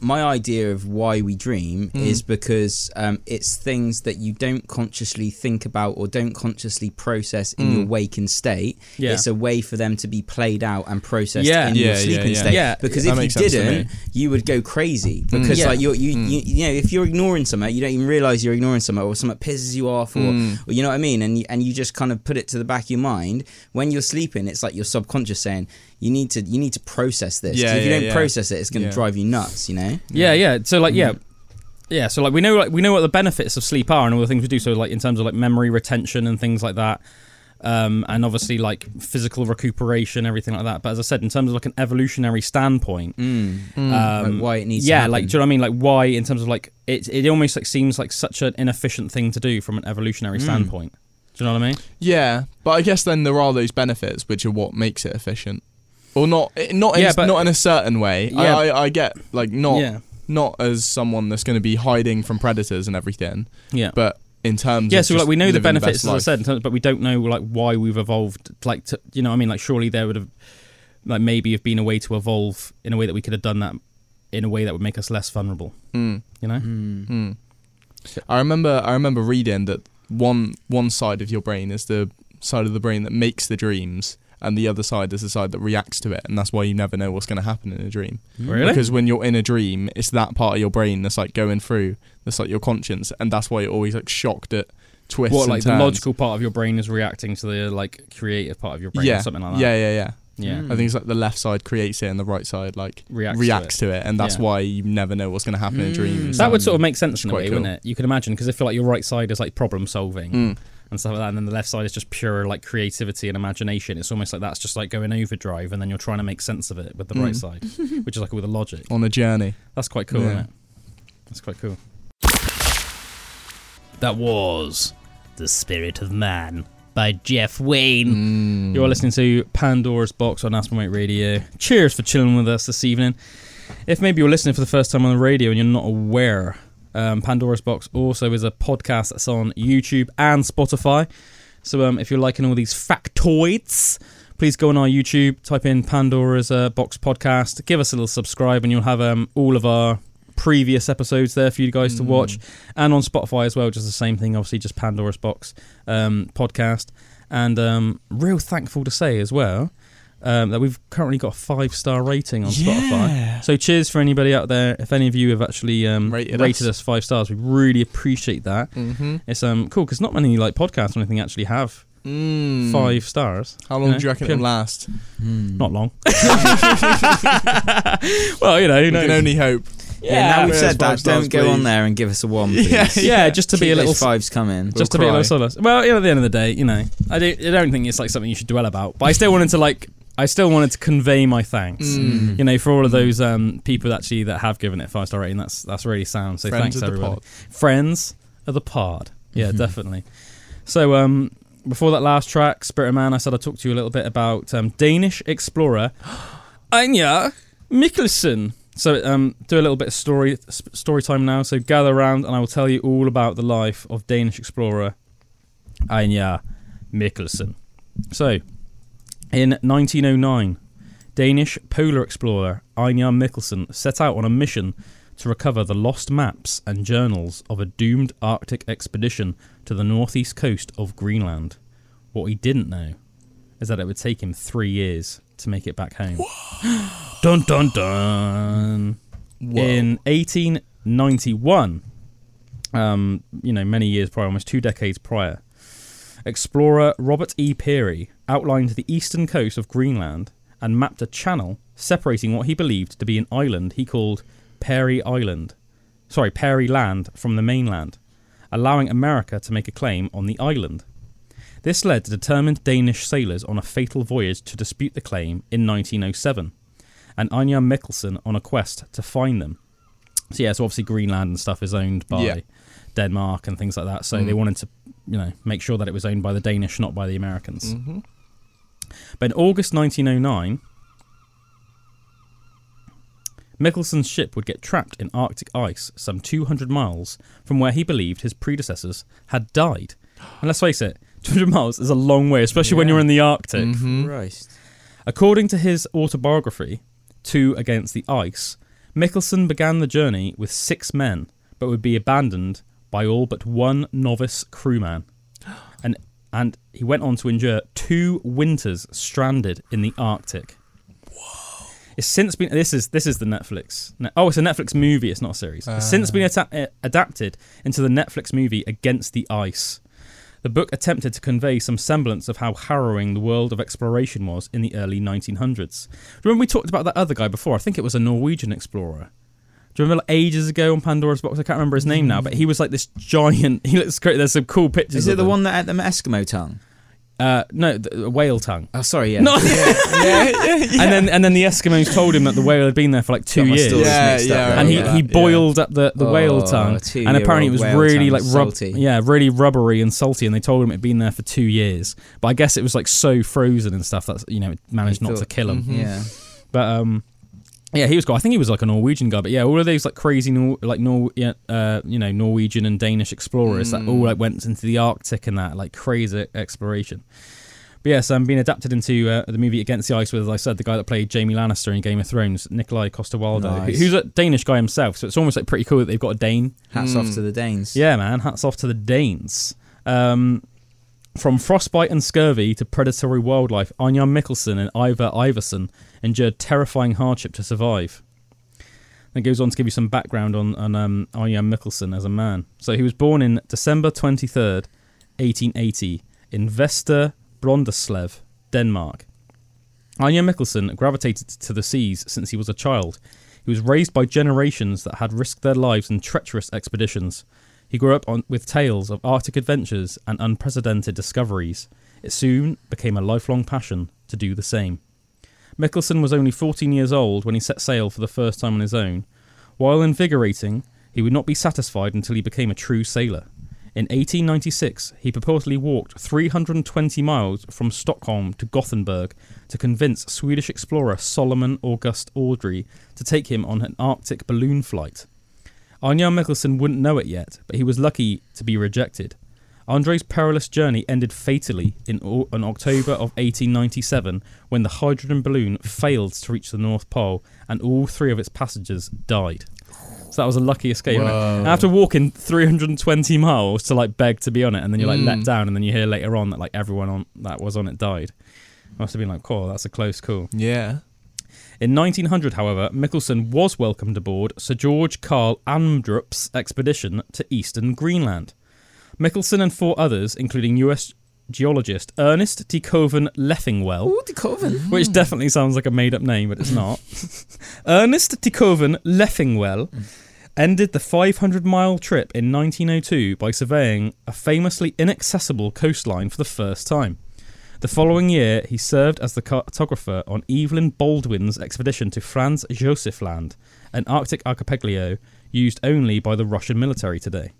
my idea of why we dream Hmm. is because um, it's things that you don't consciously think about or don't consciously process in Hmm. your waking state. Yeah. It's a way for them to be played out and processed Yeah. in Yeah, your yeah, sleeping yeah. state. Yeah. Because That if you makes sense to didn't, you would go crazy. Because Yeah. like you're, you, Mm. you you know if you're ignoring something, you don't even realize you're ignoring something, or something pisses you off, or, Mm. or you know what I mean, and you, and you just kind of put it to the back of your mind. When you're sleeping, it's like your subconscious saying you need to you need to process this. Yeah, if you yeah, don't yeah. process it, it's going to Yeah. drive you nuts. You know. Yeah, yeah. So like, yeah, Mm. yeah. So like, we know like we know what the benefits of sleep are and all the things we do. So like in terms of like memory retention and things like that, um, and obviously like physical recuperation, everything like that. But as I said, in terms of like an evolutionary standpoint, Mm. Mm. um, Like why it needs. yeah, to like happen. do you know what I mean? Like why in terms of like it, it almost like seems like such an inefficient thing to do from an evolutionary Mm. standpoint. Do you know what I mean? Yeah, but I guess then there are those benefits which are what makes it efficient, or not. eh, Not in, Yeah, but- not in a certain way. I, Yeah. I, I get like not yeah, not as someone that's going to be hiding from predators and everything, yeah. but in terms yeah, of so just like we know the benefits, best as I said, in terms, but we don't know like why we've evolved. Like, to, you know, I mean, like surely there would have, like maybe have been a way to evolve in a way that we could have done that in a way that would make us less vulnerable. Mm, You know? Mm. mm. I remember I remember reading that one one side of your brain is the side of the brain that makes the dreams, and the other side is the side that reacts to it, and that's why you never know what's going to happen in a dream. Really? Because when you're in a dream, it's that part of your brain that's like going through, that's like your conscience, and that's why you're always like shocked at twists. What and like the logical part of your brain is reacting to the like creative part of your brain yeah, or something like that. yeah, yeah, yeah. yeah. Mm. I think it's like the left side creates it and the right side like Reacts, reacts, to it. to, it. and that's Yeah. why you never know what's going to happen in Mm. dreams. That would sort of make sense It's in a way, cool. wouldn't it? You can imagine because I feel like your right side is like problem solving Mm. And stuff like that, and then the left side is just pure like creativity and imagination. It's almost like that's just like going overdrive, and then you're trying to make sense of it with the right Mm. side, which is like with the logic. on a journey. That's quite cool, Yeah. isn't it? That's quite cool. That was The Spirit of Man by Jeff Wayne. Mm. You're listening to Pandora's Box on Aspen Radio. Cheers for chilling with us this evening. If maybe you're listening for the first time on the radio and you're not aware, um, Pandora's Box also is a podcast that's on YouTube and Spotify. So um, if you're liking all these factoids, please go on our YouTube, type in Pandora's uh, Box podcast, give us a little subscribe, and you'll have um, all of our previous episodes there for you guys to Mm. watch, and on Spotify as well. Just the same thing, obviously, just Pandora's Box um, podcast. And um, real thankful to say as well um, that we've currently got a five star rating on Spotify. So cheers for anybody out there. If any of you have actually um, Rated rated, us. us. five stars, we really appreciate that. Mm-hmm. It's um cool because not many like podcasts or anything actually have Mm. five stars. How long Yeah. do you reckon Pure- it'll last? Mm. Not long. well, you know, who We knows? can only hope. Yeah, now we've said that, stars, don't go on there and give us a one, please. Yeah, yeah, just to Keep be a those little fives coming. just to We'll be a little solace. Well, you know, at the end of the day, you know, I don't, I don't think it's like something you should dwell about. But I still wanted to like, I still wanted to convey my thanks. Mm. You know, for all of those um, people actually that have given it five star rating, that's that's really sound. So Friends thanks everybody. Friends of the pod, yeah, Mhm. definitely. So um, before that last track, Spirit of Man, I said I'd talk to you a little bit about um, Danish explorer Anja Mikkelsen. So um, do a little bit of story story time now. So gather around, and I will tell you all about the life of Danish explorer Anja Mikkelsen. So, in 1909, Danish polar explorer Anja Mikkelsen set out on a mission to recover the lost maps and journals of a doomed Arctic expedition to the northeast coast of Greenland. What he didn't know is that it would take him three years to make it back home. dun dun dun. Whoa. In 1891, um, you know, many years prior, almost two decades prior, explorer Robert E. Peary outlined the eastern coast of Greenland and mapped a channel separating what he believed to be an island he called Peary Island. Sorry, Peary Land from the mainland, allowing America to make a claim on the island. This led to determined Danish sailors on a fatal voyage to dispute the claim in 1907, and Anja Mikkelsen on a quest to find them. So yeah, so obviously Greenland and stuff is owned by Yeah. Denmark and things like that. So they Mm. wanted to, you know, make sure that it was owned by the Danish, not by the Americans. Mhm. But in August 1909, Mikkelsen's ship would get trapped in Arctic ice some 200 miles from where he believed his predecessors had died. And let's face it, 200 miles is a long way, especially when you're in the Arctic. Mhm. Christ. According to his autobiography, Two Against the Ice, Mikkelsen began the journey with six men, but would be abandoned by all but one novice crewman. And, and he went on to endure two winters stranded in the Arctic. It's since been this is this is the Netflix. Oh, it's a Netflix movie. It's not a series. It's since been uh, adapted into the Netflix movie Against the Ice. The book attempted to convey some semblance of how harrowing the world of exploration was in the early 1900s. Remember we talked about that other guy before? I think it was a Norwegian explorer. Do you remember like, ages ago on Pandora's Box? I can't remember his name now, but he was like this giant. He looks great. There's some cool pictures. Is it of the him. one that had the Eskimo tongue? Uh, no, the, whale tongue. Oh, sorry, yeah. No, yeah, yeah, yeah. and then and then the Eskimos told him that the whale had been there for like two years. Yeah, mixed up yeah, and he, Yeah. he Yeah. boiled up the, the whale Oh, tongue, and apparently it was really like rub- salty. yeah, really rubbery and salty. And they told him it'd been there for two years, but I guess it was like so frozen and stuff that you know it managed He not to kill him. Mhm. Yeah. But um, yeah, he was cool. I think he was like a Norwegian guy. But yeah, all of those like crazy Nor- like Nor- yeah, uh, you know Norwegian and Danish explorers that Mm. all like went into the Arctic and that like crazy exploration. But yes, um, being adapted into uh, the movie Against the Ice with, as I said, the guy that played Jaime Lannister in Game of Thrones, Nikolai Coster-Waldau, who- Nice. who's a Danish guy himself. So it's almost like pretty cool that they've got a Dane. Hats Mm. off to the Danes. Yeah, man. Hats off to the Danes. Um, from frostbite and scurvy to predatory wildlife, Anja Mikkelsen and Ivar Iversen endured terrifying hardship to survive. It goes on to give you some background on, on um, Anja Mikkelsen as a man. So he was born in December 23rd, 1880, in Vester Brondeslev, Denmark. Anja Mikkelsen gravitated to the seas since he was a child. He was raised by generations that had risked their lives in treacherous expeditions. He grew up on, with tales of Arctic adventures and unprecedented discoveries. It soon became a lifelong passion to do the same. Mikkelsen was only 14 years old when he set sail for the first time on his own. While invigorating, he would not be satisfied until he became a true sailor. In 1896, he purportedly walked 320 miles from Stockholm to Gothenburg to convince Swedish explorer Salomon August Andrée to take him on an Arctic balloon flight. Anja Mikkelsen wouldn't know it yet, but he was lucky to be rejected. Andre's perilous journey ended fatally in, in October of 1897 when the hydrogen balloon failed to reach the North Pole and all three of its passengers died. So that was a lucky escape. wasn't it? Whoa. And after walking 320 miles to like beg to be on it, and then you're like let Mm. down, and then you hear later on that like everyone on that was on it died. Must have been like, cool, that's a close call. Yeah. In 1900, however, Mikkelsen was welcomed aboard Sir George Carl Amdrup's expedition to eastern Greenland. Mikkelsen and four others, including US geologist Ernest de Koven Leffingwell, Ooh, which definitely sounds like a made up name, but it's not. Ernest de Koven Leffingwell ended the 500 mile trip in 1902 by surveying a famously inaccessible coastline for the first time. The following year, he served as the cartographer on Evelyn Baldwin's expedition to Franz Josef Land, an Arctic archipelago used only by the Russian military today.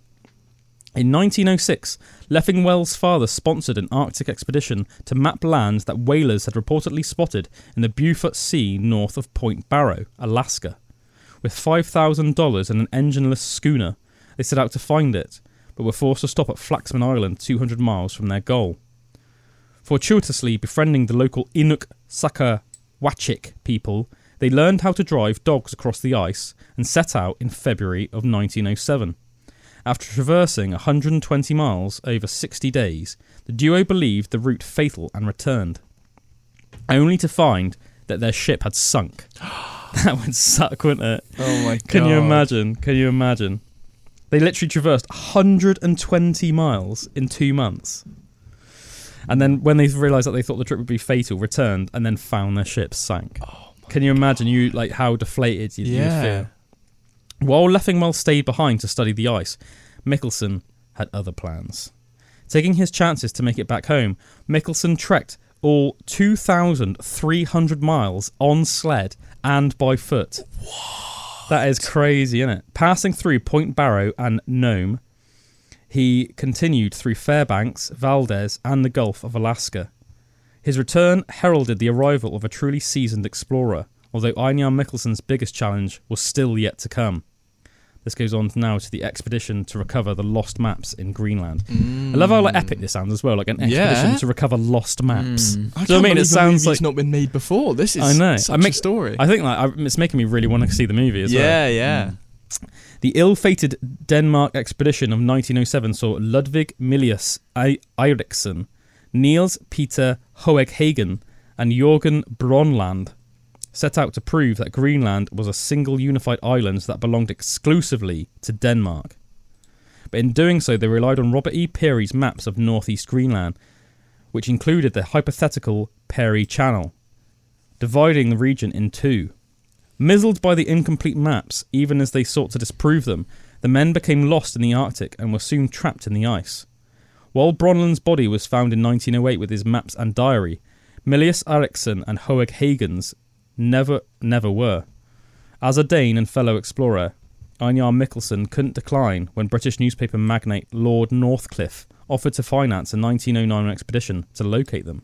In 1906, Leffingwell's father sponsored an Arctic expedition to map land that whalers had reportedly spotted in the Beaufort Sea north of Point Barrow, Alaska. With $5,000 and an engineless schooner, they set out to find it, but were forced to stop at Flaxman Island 200 miles from their goal. Fortuitously befriending the local Inuk Sakawachik people, they learned how to drive dogs across the ice and set out in February of 1907. After traversing 120 miles over 60 days, the duo believed the route fatal and returned, only to find that their ship had sunk. that would suck, wouldn't it? Oh my god. Can you imagine? Can you imagine? They literally traversed 120 miles in two months. And then when they realised that they thought the trip would be fatal, returned and then found their ship sank. Can you imagine you like how deflated you, you'd feel? While Leffingwell stayed behind to study the ice, Mikkelsen had other plans. Taking his chances to make it back home, Mikkelsen trekked all 2,300 miles on sled and by foot. That is crazy, isn't it? Passing through Point Barrow and Nome, he continued through Fairbanks, Valdez, and the Gulf of Alaska. His return heralded the arrival of a truly seasoned explorer, although Einar Mikkelsen's biggest challenge was still yet to come. This goes on now to the expedition to recover the lost maps in Greenland. I love how like epic this sounds as well, like an expedition Mm. Yeah. to recover lost maps. Mm. I Do you what I mean? It sounds like it's not been made before. This is I know. I make- a story. I think like I, it's making me really want to see the movie as well. yeah, yeah. The ill-fated Denmark expedition of 1907 saw Ludvig Milius Eiríksson, Niels Peter Hoeghagen, and Jorgen Brønlund set out to prove that Greenland was a single unified island that belonged exclusively to Denmark. But in doing so, they relied on Robert E. Peary's maps of northeast Greenland, which included the hypothetical Peary Channel, dividing the region in two. Mizzled by the incomplete maps, even as they sought to disprove them, the men became lost in the Arctic and were soon trapped in the ice. While Brønlund's body was found in 1908 with his maps and diary, Mylius-Erichsen and Hoeg Hagen's never, never were. As a Dane and fellow explorer, Einar Mikkelsen couldn't decline when British newspaper magnate Lord Northcliffe offered to finance a 1909 expedition to locate them.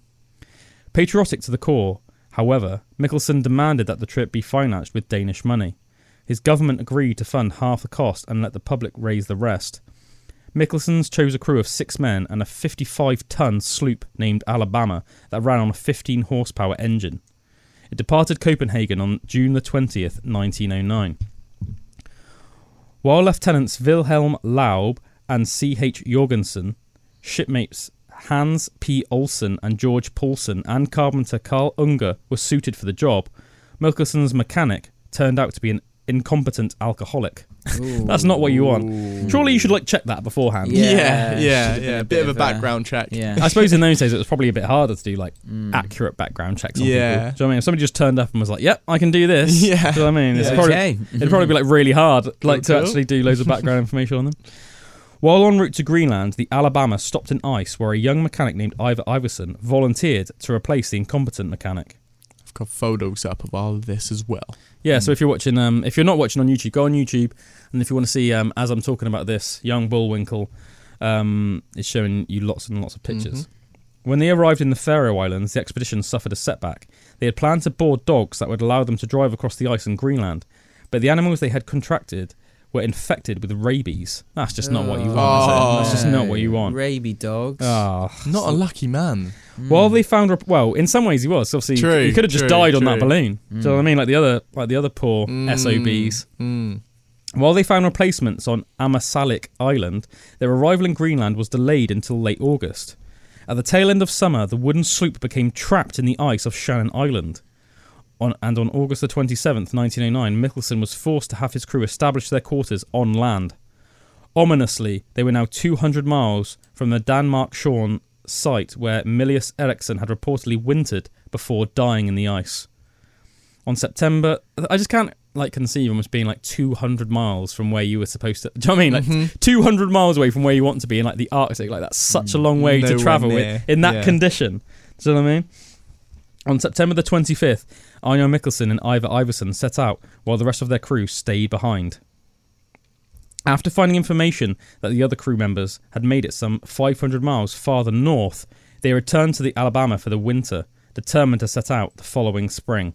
Patriotic to the core, however, Mikkelsen demanded that the trip be financed with Danish money. His government agreed to fund half the cost and let the public raise the rest. Mikkelsen's chose a crew of six men and a 55 ton sloop named Alabama that ran on a 15 horsepower engine. It departed Copenhagen on June the 20th, 1909. While Lieutenants Wilhelm Laub and C.H. Jorgensen, shipmates Hans P. Olsen and George Paulson, and carpenter Carl Unger were suited for the job, Mikkelsen's mechanic turned out to be an incompetent alcoholic. That's not what you want. Surely you should like check that beforehand. Yeah, Yeah, yeah, yeah. a A bit bit of a of a- background check. Yeah. I suppose in those days it was probably a bit harder to do like Mm. accurate background checks on Yeah. people. Do you know what I mean? If somebody just turned up and was like, "Yep, I can do this," Yeah. do you know what I mean? It's Yeah. probably, okay. It'd probably be like really hard, like to cool. actually do loads of background information on them. While en route to Greenland, the Alabama stopped in ice where a young mechanic named Ivor Iversen volunteered to replace the incompetent mechanic. I've got photos up of all of this as well. Yeah, so if you're watching, um, if you're not watching on YouTube, go on YouTube, and if you want to see, um, as I'm talking about this, young Bullwinkle um, is showing you lots and lots of pictures. When they arrived in the Faroe Islands, the expedition suffered a setback. They had planned to board dogs that would allow them to drive across the ice in Greenland, but the animals they had contracted were infected with rabies. That's just not what you want. is it? That's just not what you want. Raby dogs. Ah. Not a lucky man. Well, they found rep- well. In some ways, he was obviously. True, he could have just true, died on that true. balloon. Do you know what I mean? Like the other, like the other poor SOBs. Mm. While they found replacements on Amasalik Island, their arrival in Greenland was delayed until late August. At the tail end of summer, the wooden sloop became trapped in the ice off Shannon Island. On, and on August the 27th, 1909, Mikkelsen was forced to have his crew establish their quarters on land. Ominously, they were now 200 miles from the Danmark Shorn site where Mylius-Erichsen had reportedly wintered before dying in the ice. On September, I just can't like conceive almost being like 200 miles from where you were supposed to. Do you know what I mean? Like mm-hmm. 200 miles away from where you want to be in like the Arctic. Like that's such a long way mm, to travel with, in that Yeah. condition. Do you know what I mean? On September the 25th, Einar Mikkelsen and Ivor Iversen set out while the rest of their crew stayed behind. After finding information that the other crew members had made it some 500 miles farther north, they returned to the Alabama for the winter, determined to set out the following spring.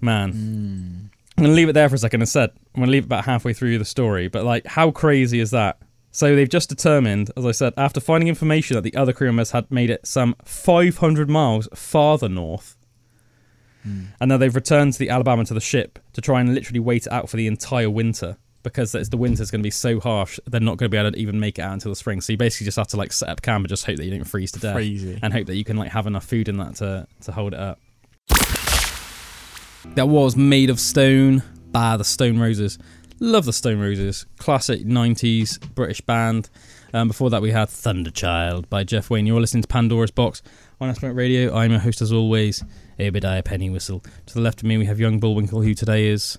Man, hmm. I'm going to leave it there for a second. I said I'm going to leave it about halfway through the story, but like, how crazy is that? So they've just determined, as I said, after finding information that the other crew members had made it some 500 miles farther north, hmm. and now they've returned to the Alabama to the ship to try and literally wait it out for the entire winter because it's the winter's going to be so harsh they're not going to be able to even make it out until the spring. So you basically just have to like set up camp and just hope that you don't freeze to death Crazy. and hope that you can like have enough food in that to to hold it up. That was Made of Stone by the Stone Roses. Love the Stone Roses, classic '90s British band. Um, before that, we had Thunderchild by Jeff Wayne. You're listening to Pandora's Box on Aspen Radio. I'm your host, as always, Obadiah Pennywhistle. To the left of me, we have Young Bullwinkle, who today is.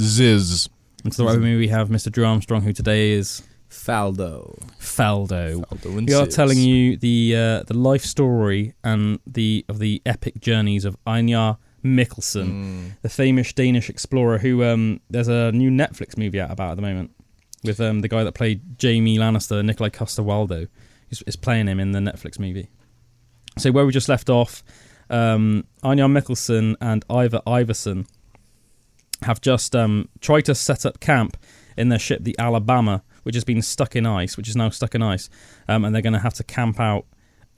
Ziz. And to the right of me, we have Mr. Drew Armstrong, who today is Faldo. Faldo. Aldo and We are telling you the uh, the life story and the of the epic journeys of Einar Mikkelsen, Mm. the famous Danish explorer. Who um, there's a new Netflix movie out about at the moment with um, the guy that played Jaime Lannister, Nikolai Coster-Waldau, is, is playing him in the Netflix movie. So where we just left off, um, Anja Mikkelsen and Ivar Iversen have just um, tried to set up camp in their ship, the Alabama, which has been stuck in ice, which is now stuck in ice, um, and they're going to have to camp out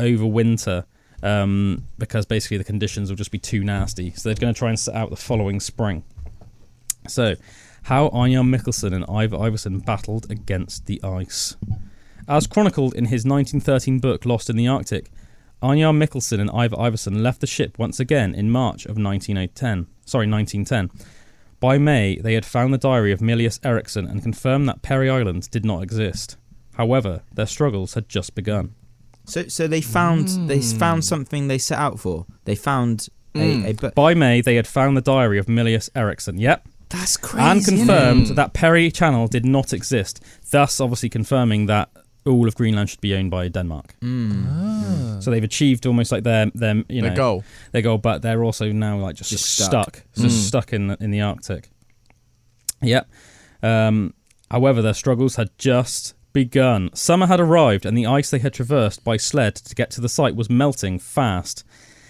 over winter um, because basically the conditions will just be too nasty. So they're going to try and set out the following spring. So, how Anja Mikkelsen and Ivar Iversen battled against the ice. As chronicled in his 1913 book Lost in the Arctic, Anja Mikkelsen and Ivar Iversen left the ship once again in March of 1910. Sorry, 1910. By May, they had found the diary of Mylius-Erichsen and confirmed that Peary Island did not exist. However, their struggles had just begun. So, so they found they found something they set out for. They found Mm. a, a book. By May, they had found the diary of Mylius-Erichsen. Yep. That's crazy. and isn't it? confirmed Mm. that Peary Channel did not exist, thus obviously confirming that all of Greenland should be owned by Denmark. Mm. Ah. So they've achieved almost like their their you know Their goal. their goal, but they're also now like just, Just stuck, stuck. just Mm. stuck in the, in the Arctic. Yep. Um, however, their struggles had just begun. Summer had arrived, and the ice they had traversed by sled to get to the site was melting fast.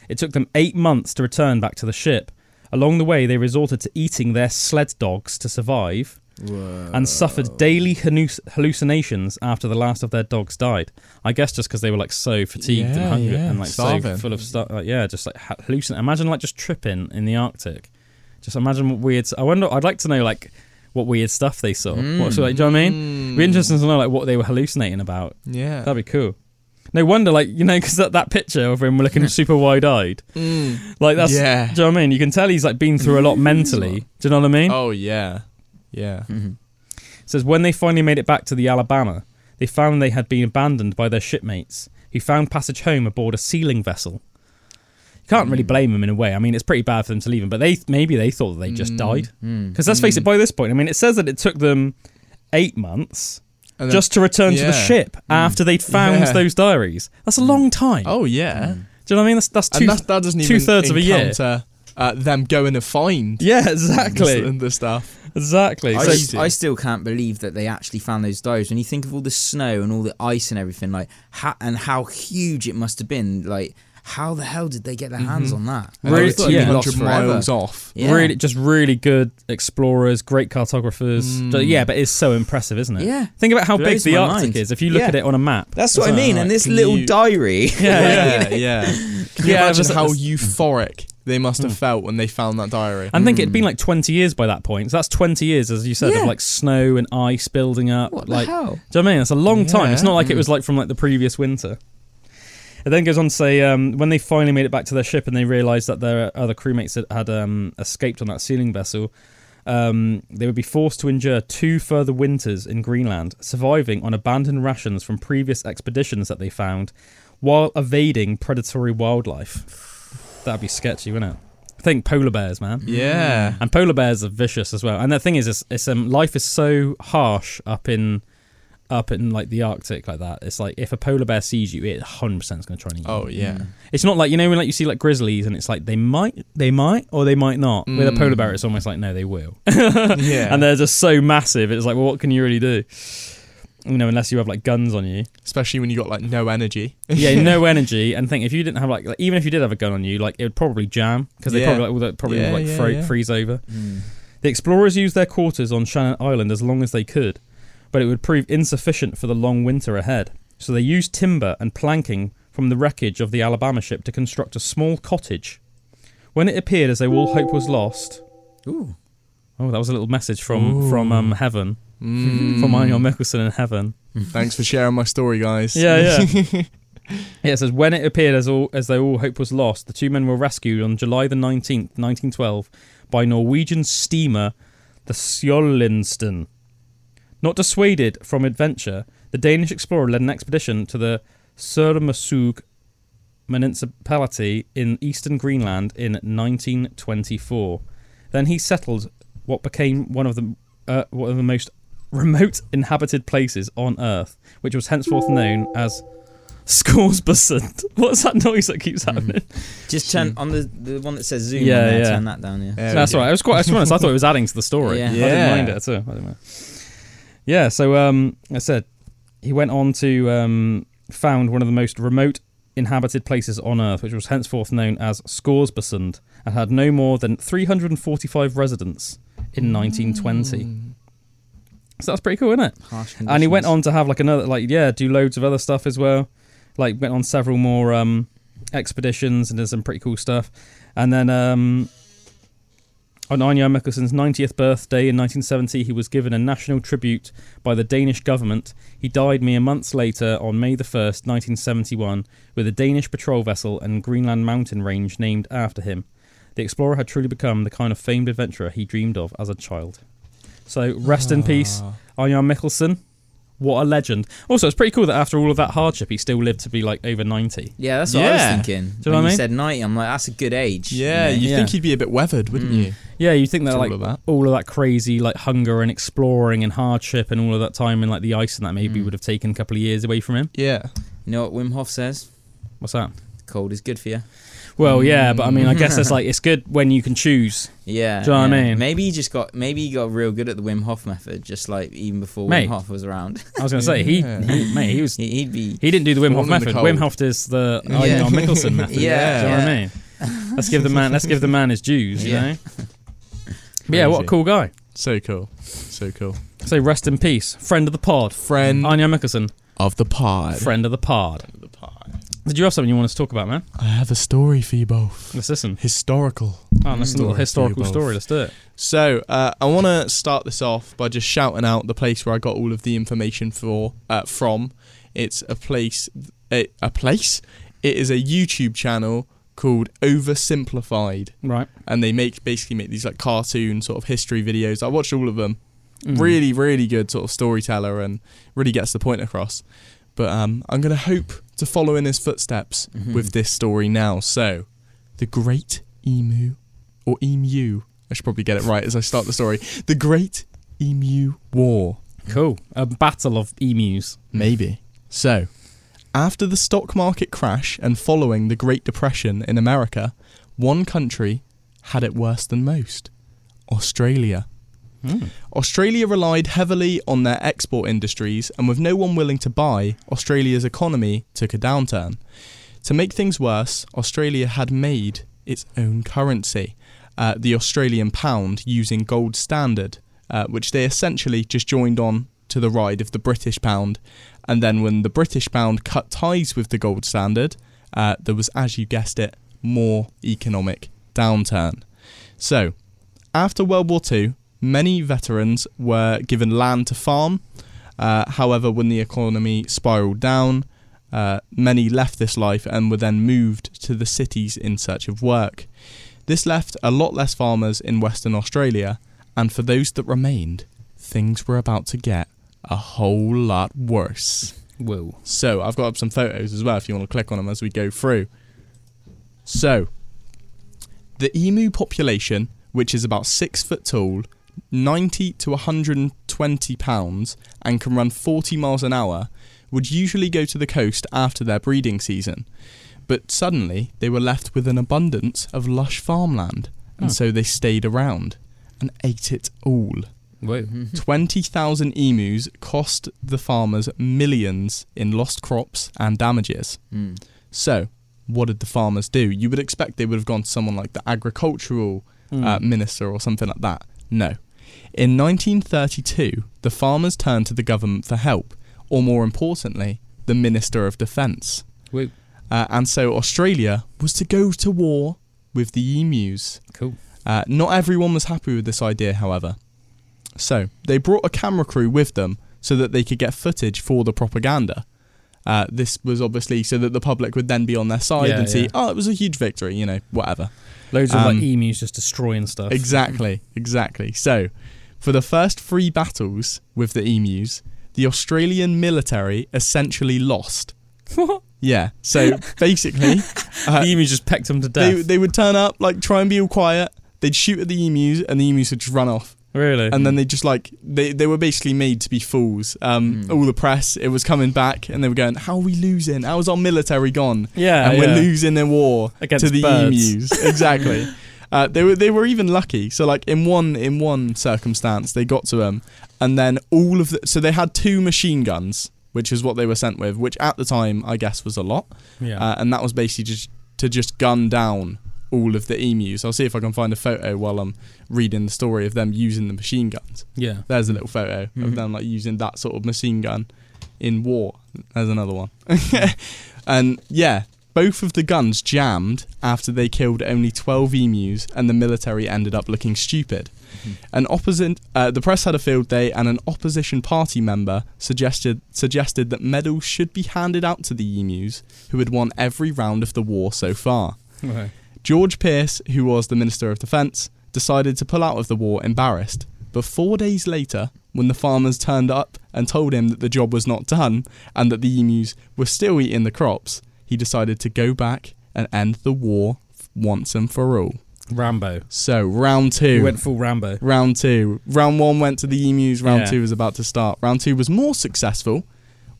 It took them eight months to return back to the ship. Along the way, they resorted to eating their sled dogs to survive and suffered daily halluc- hallucinations after the last of their dogs died. I guess just because they were like so fatigued and hungry yeah, and like starving. so full of stuff. Like, yeah, just like ha- hallucin. Imagine like just tripping in the Arctic. Just imagine what weird. I wonder. I'd like to know like what weird stuff they saw. What, so, like, do you know what I mean? It'd be interesting to know like what they were hallucinating about. Mm. Yeah. That'd be cool. No wonder, like you know, because that, that picture of him looking super wide eyed, Mm. like that's. Yeah. Do you know what I mean? You can tell he's like been through a lot mentally. Do you know what I mean? Oh yeah. Yeah. Mhm. Says when they finally made it back to the Alabama, they found they had been abandoned by their shipmates, who found passage home aboard a sealing vessel. You can't really blame them in a way. I mean, it's pretty bad for them to leave them, but they maybe they thought that they just Mm. died. Mm. Because let's face it, by this point, I mean, it says that it took them eight months then- just to return to the yeah. ship after they'd found Yeah. those diaries. That's a long time. Oh yeah. Do you know what I mean? That's that's two. and that's, that doesn't even two-thirds of a year. encounter, Uh, them going to find yeah, exactly, the, the stuff. exactly. I, So, s- I still can't believe that they actually found those diaries. When you think of all the snow and all the ice and everything, like, ha- and how huge it must have been, like, how the hell did they get their hands Mhm. on that? And Really- they were yeah. 200 Lost forever. miles off. Yeah. really, just really good explorers, great cartographers. Mm. So, yeah, but it's so impressive, isn't it? Yeah. Think about how big the Arctic mind. is. If you look Yeah. at it on a map, That's what I mean. like, And this little you- diary. Yeah, yeah. yeah, yeah. Can you Yeah, imagine was- how it's- euphoric they must have Mm. felt when they found that diary? I think it'd been like 20 years by that point. So that's 20 years, as you said, Yeah. of like snow and ice building up. What like, the hell? Do you know what I mean? It's a long time. It's not like it Mm. was like from like the previous winter. It then goes on to say um, when they finally made it back to their ship and they realised that their other crewmates had, had um, escaped on that sealing vessel, um, they would be forced to endure two further winters in Greenland, surviving on abandoned rations from previous expeditions that they found, while evading predatory wildlife. That'd be sketchy, wouldn't it? Think polar bears, man. yeah. And polar bears are vicious as well. And the thing is, it's, it's um, life is so harsh up in up in like the Arctic like that. It's like if a polar bear sees you, it 100 percent is going to try and eat you. Oh yeah. It's not like you know when like you see like grizzlies and it's like they might, they might, or they might not. With a polar Mm. bear, it's almost like no, they will. Yeah. and they're just so massive. It's like, well, what can you really do? You know, unless you have like guns on you. Especially when you got like no energy. Yeah, no energy. And think if you didn't have like, like even if you did have a gun on you, like it would probably jam because they Yeah. probably like, all that probably Yeah, like yeah, fro- yeah. freeze over. Mm. The explorers used their quarters on Shannon Island as long as they could, but it would prove insufficient for the long winter ahead. So they used timber and planking from the wreckage of the Alabama ship to construct a small cottage. When it appeared as though all hope was lost, Ooh. oh, that was a little message from from um, heaven, Mm. from Anya Mikkelsen in heaven. Thanks for sharing my story, guys. Yeah, yeah. Yeah, it says when it appeared as all as though all hope was lost, the two men were rescued on July the nineteenth, nineteen twelve, by Norwegian steamer the Sjolinsten. Not dissuaded from adventure, the Danish explorer led an expedition to the Sermersooq municipality in eastern Greenland in 1924. Then he settled what became one of the uh, one of the most remote inhabited places on Earth, which was henceforth known as Scoresbysund. What's that noise that keeps happening? Just turn on the the one that says Zoom. Yeah, on there, yeah. Turn that down. Yeah. There That's go. all right. I was quite. To be honest, I thought it was adding to the story. Yeah. I Yeah. didn't mind it at all. I didn't mind. Yeah. So um, I said he went on to um, found one of the most remote inhabited places on Earth, which was henceforth known as Scoresbysund, and had no more than 345 residents in 1920. Mm. So that's pretty cool, isn't it? And he went on to have like another, like yeah, do loads of other stuff as well. Like went on several more um, expeditions and did some pretty cool stuff. And then um, on Anja Mikkelsen's 90th birthday in 1970, he was given a national tribute by the Danish government. He died mere months later on May the 1st, 1971, with a Danish patrol vessel and Greenland mountain range named after him. The explorer had truly become the kind of famed adventurer he dreamed of as a child. So rest in peace, Ah. Arjan Mikkelsen. What a legend. Also, it's pretty cool that after all of that hardship, he still lived to be like over 90. Yeah, that's what I was Yeah. thinking. Do you know when what I you mean? said 90, I'm like, that's a good age. Yeah, you know? you Yeah. think he'd be a bit weathered, wouldn't Mm. you? Yeah, you think that It's all like of that. all of that crazy like hunger and exploring and hardship and all of that time in like the ice and that maybe Mm. would have taken a couple of years away from him. Yeah. You know what Wim Hof says? What's that? Cold is good for you. Well, yeah, but I mean, I guess it's like it's good when you can choose. Yeah. Do you know what I mean? Maybe he just got maybe he got real good at the Wim Hof method, just like even before Mate. Wim Hof was around. I was going to say he, Yeah. he, mate, he was He- He'd be he didn't do the Wim Hof Born in the method. Wim Hof is the Yeah. Arjan Mikkelsen method. Yeah, do you know what I mean? Let's give the man let's give the man his dues. You Yeah. know. Yeah, what a cool guy. So cool. So cool. So rest in peace, friend of the pod, Friend Arjan Mikkelsen, of the pod. friend of the pod. of the pod. Did you have something you want us to talk about, man? I have a story for you both. Let's listen. Historical. Oh, a little Story you historical story. Let's do it. So uh, I want to start this off by just shouting out the place where I got all of the information for uh, from. It's a place, a, a place. It is a YouTube channel called Oversimplified, Right. and they make basically make these like cartoon sort of history videos. I watched all of them. Mm. Really, really good sort of storyteller, and really gets the point across. But um, I'm gonna hope to follow in his footsteps Mhm. with this story now. So, the Great Emu, or Emu, I should probably get it right as I start the story. The Great Emu War, Cool. A battle of emus. maybe. So, after the stock market crash and following the Great Depression in America, one country had it worse than most Australia. Mm. Australia relied heavily on their export industries, and with no one willing to buy, Australia's economy took a downturn. To make things worse, Australia had made its own currency, uh, the Australian pound, using gold standard, uh, which they essentially just joined on to the ride of the British pound. And then when the British pound cut ties with the gold standard, uh, there was, as you guessed it, more economic downturn. So, after World War II, many veterans were given land to farm. Uh, however, when the economy spiraled down, uh, many left this life and were then moved to the cities in search of work. This left a lot less farmers in Western Australia, and for those that remained, things were about to get a whole lot worse. Whoa. So I've got up some photos as well if you want to click on them as we go through. So the emu population, which is about six foot tall, 90 to 120 pounds, and can run 40 miles an hour, would usually go to the coast after their breeding season. But suddenly they were left with an abundance of lush farmland, and Oh. so they stayed around and ate it all. Whoa. 20,000 emus cost the farmers millions in lost crops and damages. Mm. So, what did the farmers do? You would expect they would have gone to someone like the agricultural Mm. uh, minister or something like that. No. In 1932, the farmers turned to the government for help, or more importantly, the Minister of Defence. Uh, and so Australia was to go to war with the emus. Cool. Uh, not everyone was happy with this idea, however. So, they brought a camera crew with them so that they could get footage for the propaganda. Uh, this was obviously so that the public would then be on their side Yeah, and see, yeah. oh, it was a huge victory, you know, whatever. Loads of Um, like emus just destroying stuff. Exactly, exactly. So, for the first three battles with the emus, the Australian military essentially lost. What? Yeah, so basically, uh, the emus just pecked them to death. they, they would turn up, like, try and be all quiet. They'd shoot at the emus, and the emus would just run off. really? And then they just like they, they were basically made to be fools. Um, Mm. All the press, it was coming back, and they were going, "How are we losing? How is our military gone? yeah, and yeah. we're losing in war Against to the birds. emus." exactly. Uh, they were they were even lucky. So like in one in one circumstance, they got to them, and then all of the so they had two machine guns which is what they were sent with, which at the time I guess was a lot, Yeah. uh, and that was basically just to just gun down all of the emus. I'll see if I can find a photo while I'm reading the story of them using the machine guns. yeah. There's a little photo Mhm. of them like using that sort of machine gun in war. There's another one. and yeah, both of the guns jammed after they killed only 12 emus, and the military ended up looking stupid. An opposite, uh, the press had a field day, and an opposition party member suggested suggested that medals should be handed out to the emus who had won every round of the war so far. Okay. George Pearce, who was the Minister of Defence, decided to pull out of the war embarrassed. But four days later, when the farmers turned up and told him that the job was not done and that the emus were still eating the crops, he decided to go back and end the war once and for all. Rambo. So, round two. went full Rambo. round two. Round one went to the emus, round Yeah. two was about to start. Round two was more successful,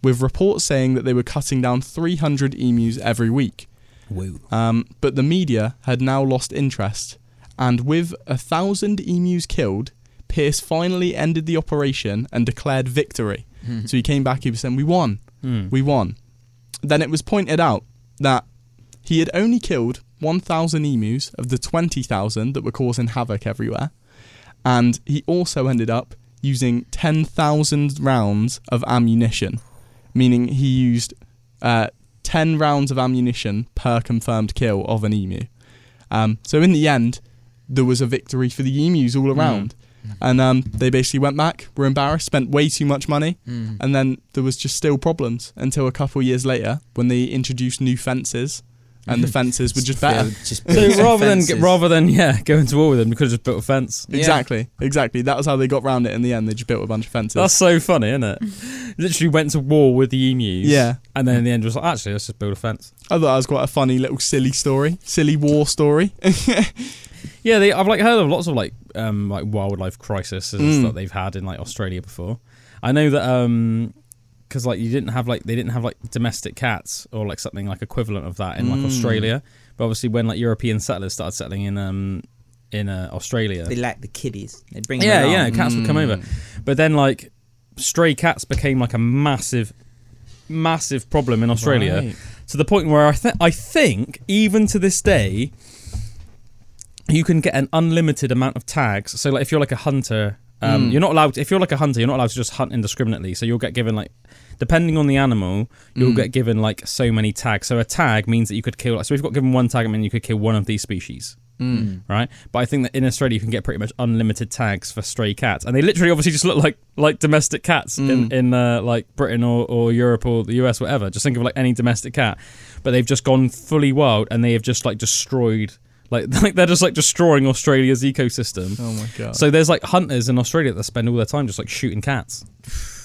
with reports saying that they were cutting down 300 emus every week. Woo. Um, but the media had now lost interest, and with a thousand emus killed, Pearce finally ended the operation and declared victory. So he came back, he was saying, We won, Hmm. we won. Then it was pointed out that he had only killed 1,000 emus of the 20,000 that were causing havoc everywhere, and he also ended up using 10,000 rounds of ammunition, meaning he used uh, 10 rounds of ammunition per confirmed kill of an emu. Um, so in the end, there was a victory for the emus all around. And um, they basically went back, were embarrassed, spent way too much money, Mm. and then there was just still problems until a couple of years later when they introduced new fences, and the fences were just better. Just So build some rather than rather than yeah going to war with them, you could have just built a fence. Yeah. Exactly, exactly. That was how they got round it in the end. They just built a bunch of fences. That's so funny, isn't it? Literally went to war with the emus. yeah, And then in the end was like, actually, let's just build a fence. I thought that was quite a funny little silly story, silly war story. Yeah, they, I've like heard of lots of like um like wildlife crises Mm. that they've had in like Australia before. I know that um because like you didn't have like they didn't have like domestic cats or like something like equivalent of that in like Mm. Australia. But obviously when like European settlers started settling in um in uh, Australia, They like the kiddies. They bring yeah, them yeah, along. cats would come over. Mm. But then like stray cats became like a massive, massive problem in Australia Right. to the point where I I think even to this day you can get an unlimited amount of tags. So like if you're like a hunter, um, Mm. you're not allowed. To, if you're like a hunter, you're not allowed to just hunt indiscriminately. So you'll get given like. Depending on the animal, you'll Mm. get given like so many tags. So a tag means that you could kill. So if you've got given one tag, I mean you could kill one of these species Mm. right? But I think that in Australia you can get pretty much unlimited tags for stray cats, and they literally obviously just look like like domestic cats in Mm. in uh, like Britain or, or Europe or the US, whatever. Just think of like any domestic cat, but they've just gone fully wild and they have just like destroyed. Like, like they're just like destroying Australia's ecosystem. Oh my god. So there's like hunters in Australia that spend all their time just like shooting cats.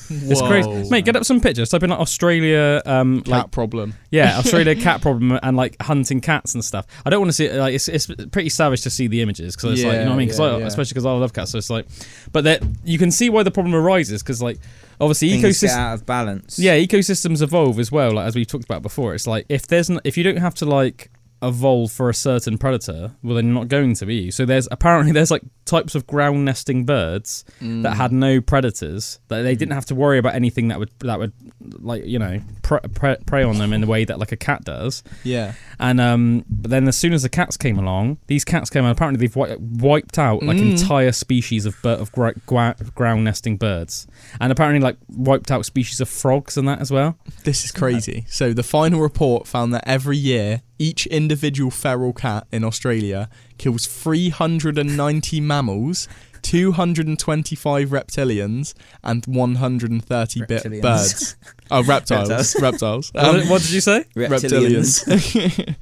It's Whoa. crazy, mate. Get up some pictures. Type in like Australia, um, cat like problem. yeah, Australia cat problem and like hunting cats and stuff. I don't want to see it. Like it's, it's pretty savage to see the images because it's like you know what I mean. 'Cause Yeah, I, yeah. especially because I love cats, so it's like, but that you can see why the problem arises because like obviously Things get ecosystem. out of balance. Yeah, ecosystems evolve as well. Like as we talked about before, it's like if there's n- if you don't have to like evolve for a certain predator, well then you're not going to be. So there's apparently there's like types of ground nesting birds Mm. that had no predators that they didn't have to worry about anything that would that would like you know pre- pre- prey on them in the way that like a cat does. Yeah. And um, but then as soon as the cats came along, these cats came. And apparently, they've wi- wiped out like Mm. entire species of of gra- gra- ground nesting birds, and apparently like wiped out species of frogs and that as well. This is crazy. So the final report found that every year, each individual feral cat in Australia kills 390 mammals, 225 reptilians, and 130 bi- Reptilians. birds. Oh, reptiles. Reptiles. Um, did- what did you say? Reptilians. reptilians.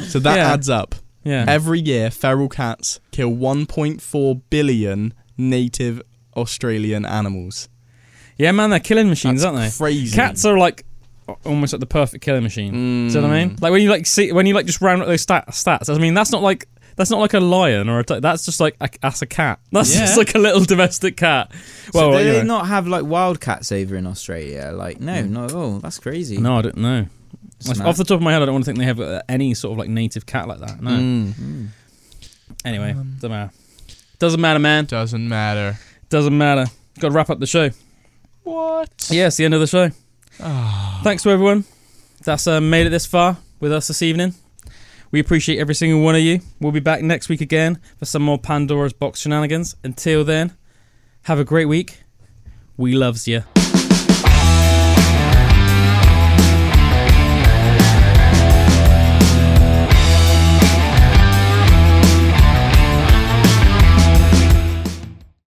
so that Yeah. adds up. Yeah. Every year, feral cats kill 1.4 billion native Australian animals. yeah, man, they're killing machines, That's aren't they? crazy. Cats are like almost like the perfect killing machine. Mm. Do you know what I mean? Like when you like see when you like just round up those stat- stats. I mean, that's not like that's not like a lion or a t- that's just like a, that's a cat. That's Yeah. just like a little domestic cat. so Well, do you they know. not have like wild cats over in Australia? Like, no, not at all. That's crazy. no, I don't know. It's Off the top of my head, I don't want to think they have uh, any sort of like native cat like that. No. Mm. Mm. Anyway, Um, doesn't matter. Doesn't matter, man. Doesn't matter. Doesn't matter. Got to wrap up the show. What? Yeah, it's the end of the show. Ah. Thanks to everyone that's uh, made it this far with us this evening. We appreciate every single one of you. We'll be back next week again for some more Pandora's Box shenanigans. Until then, have a great week. We loves you.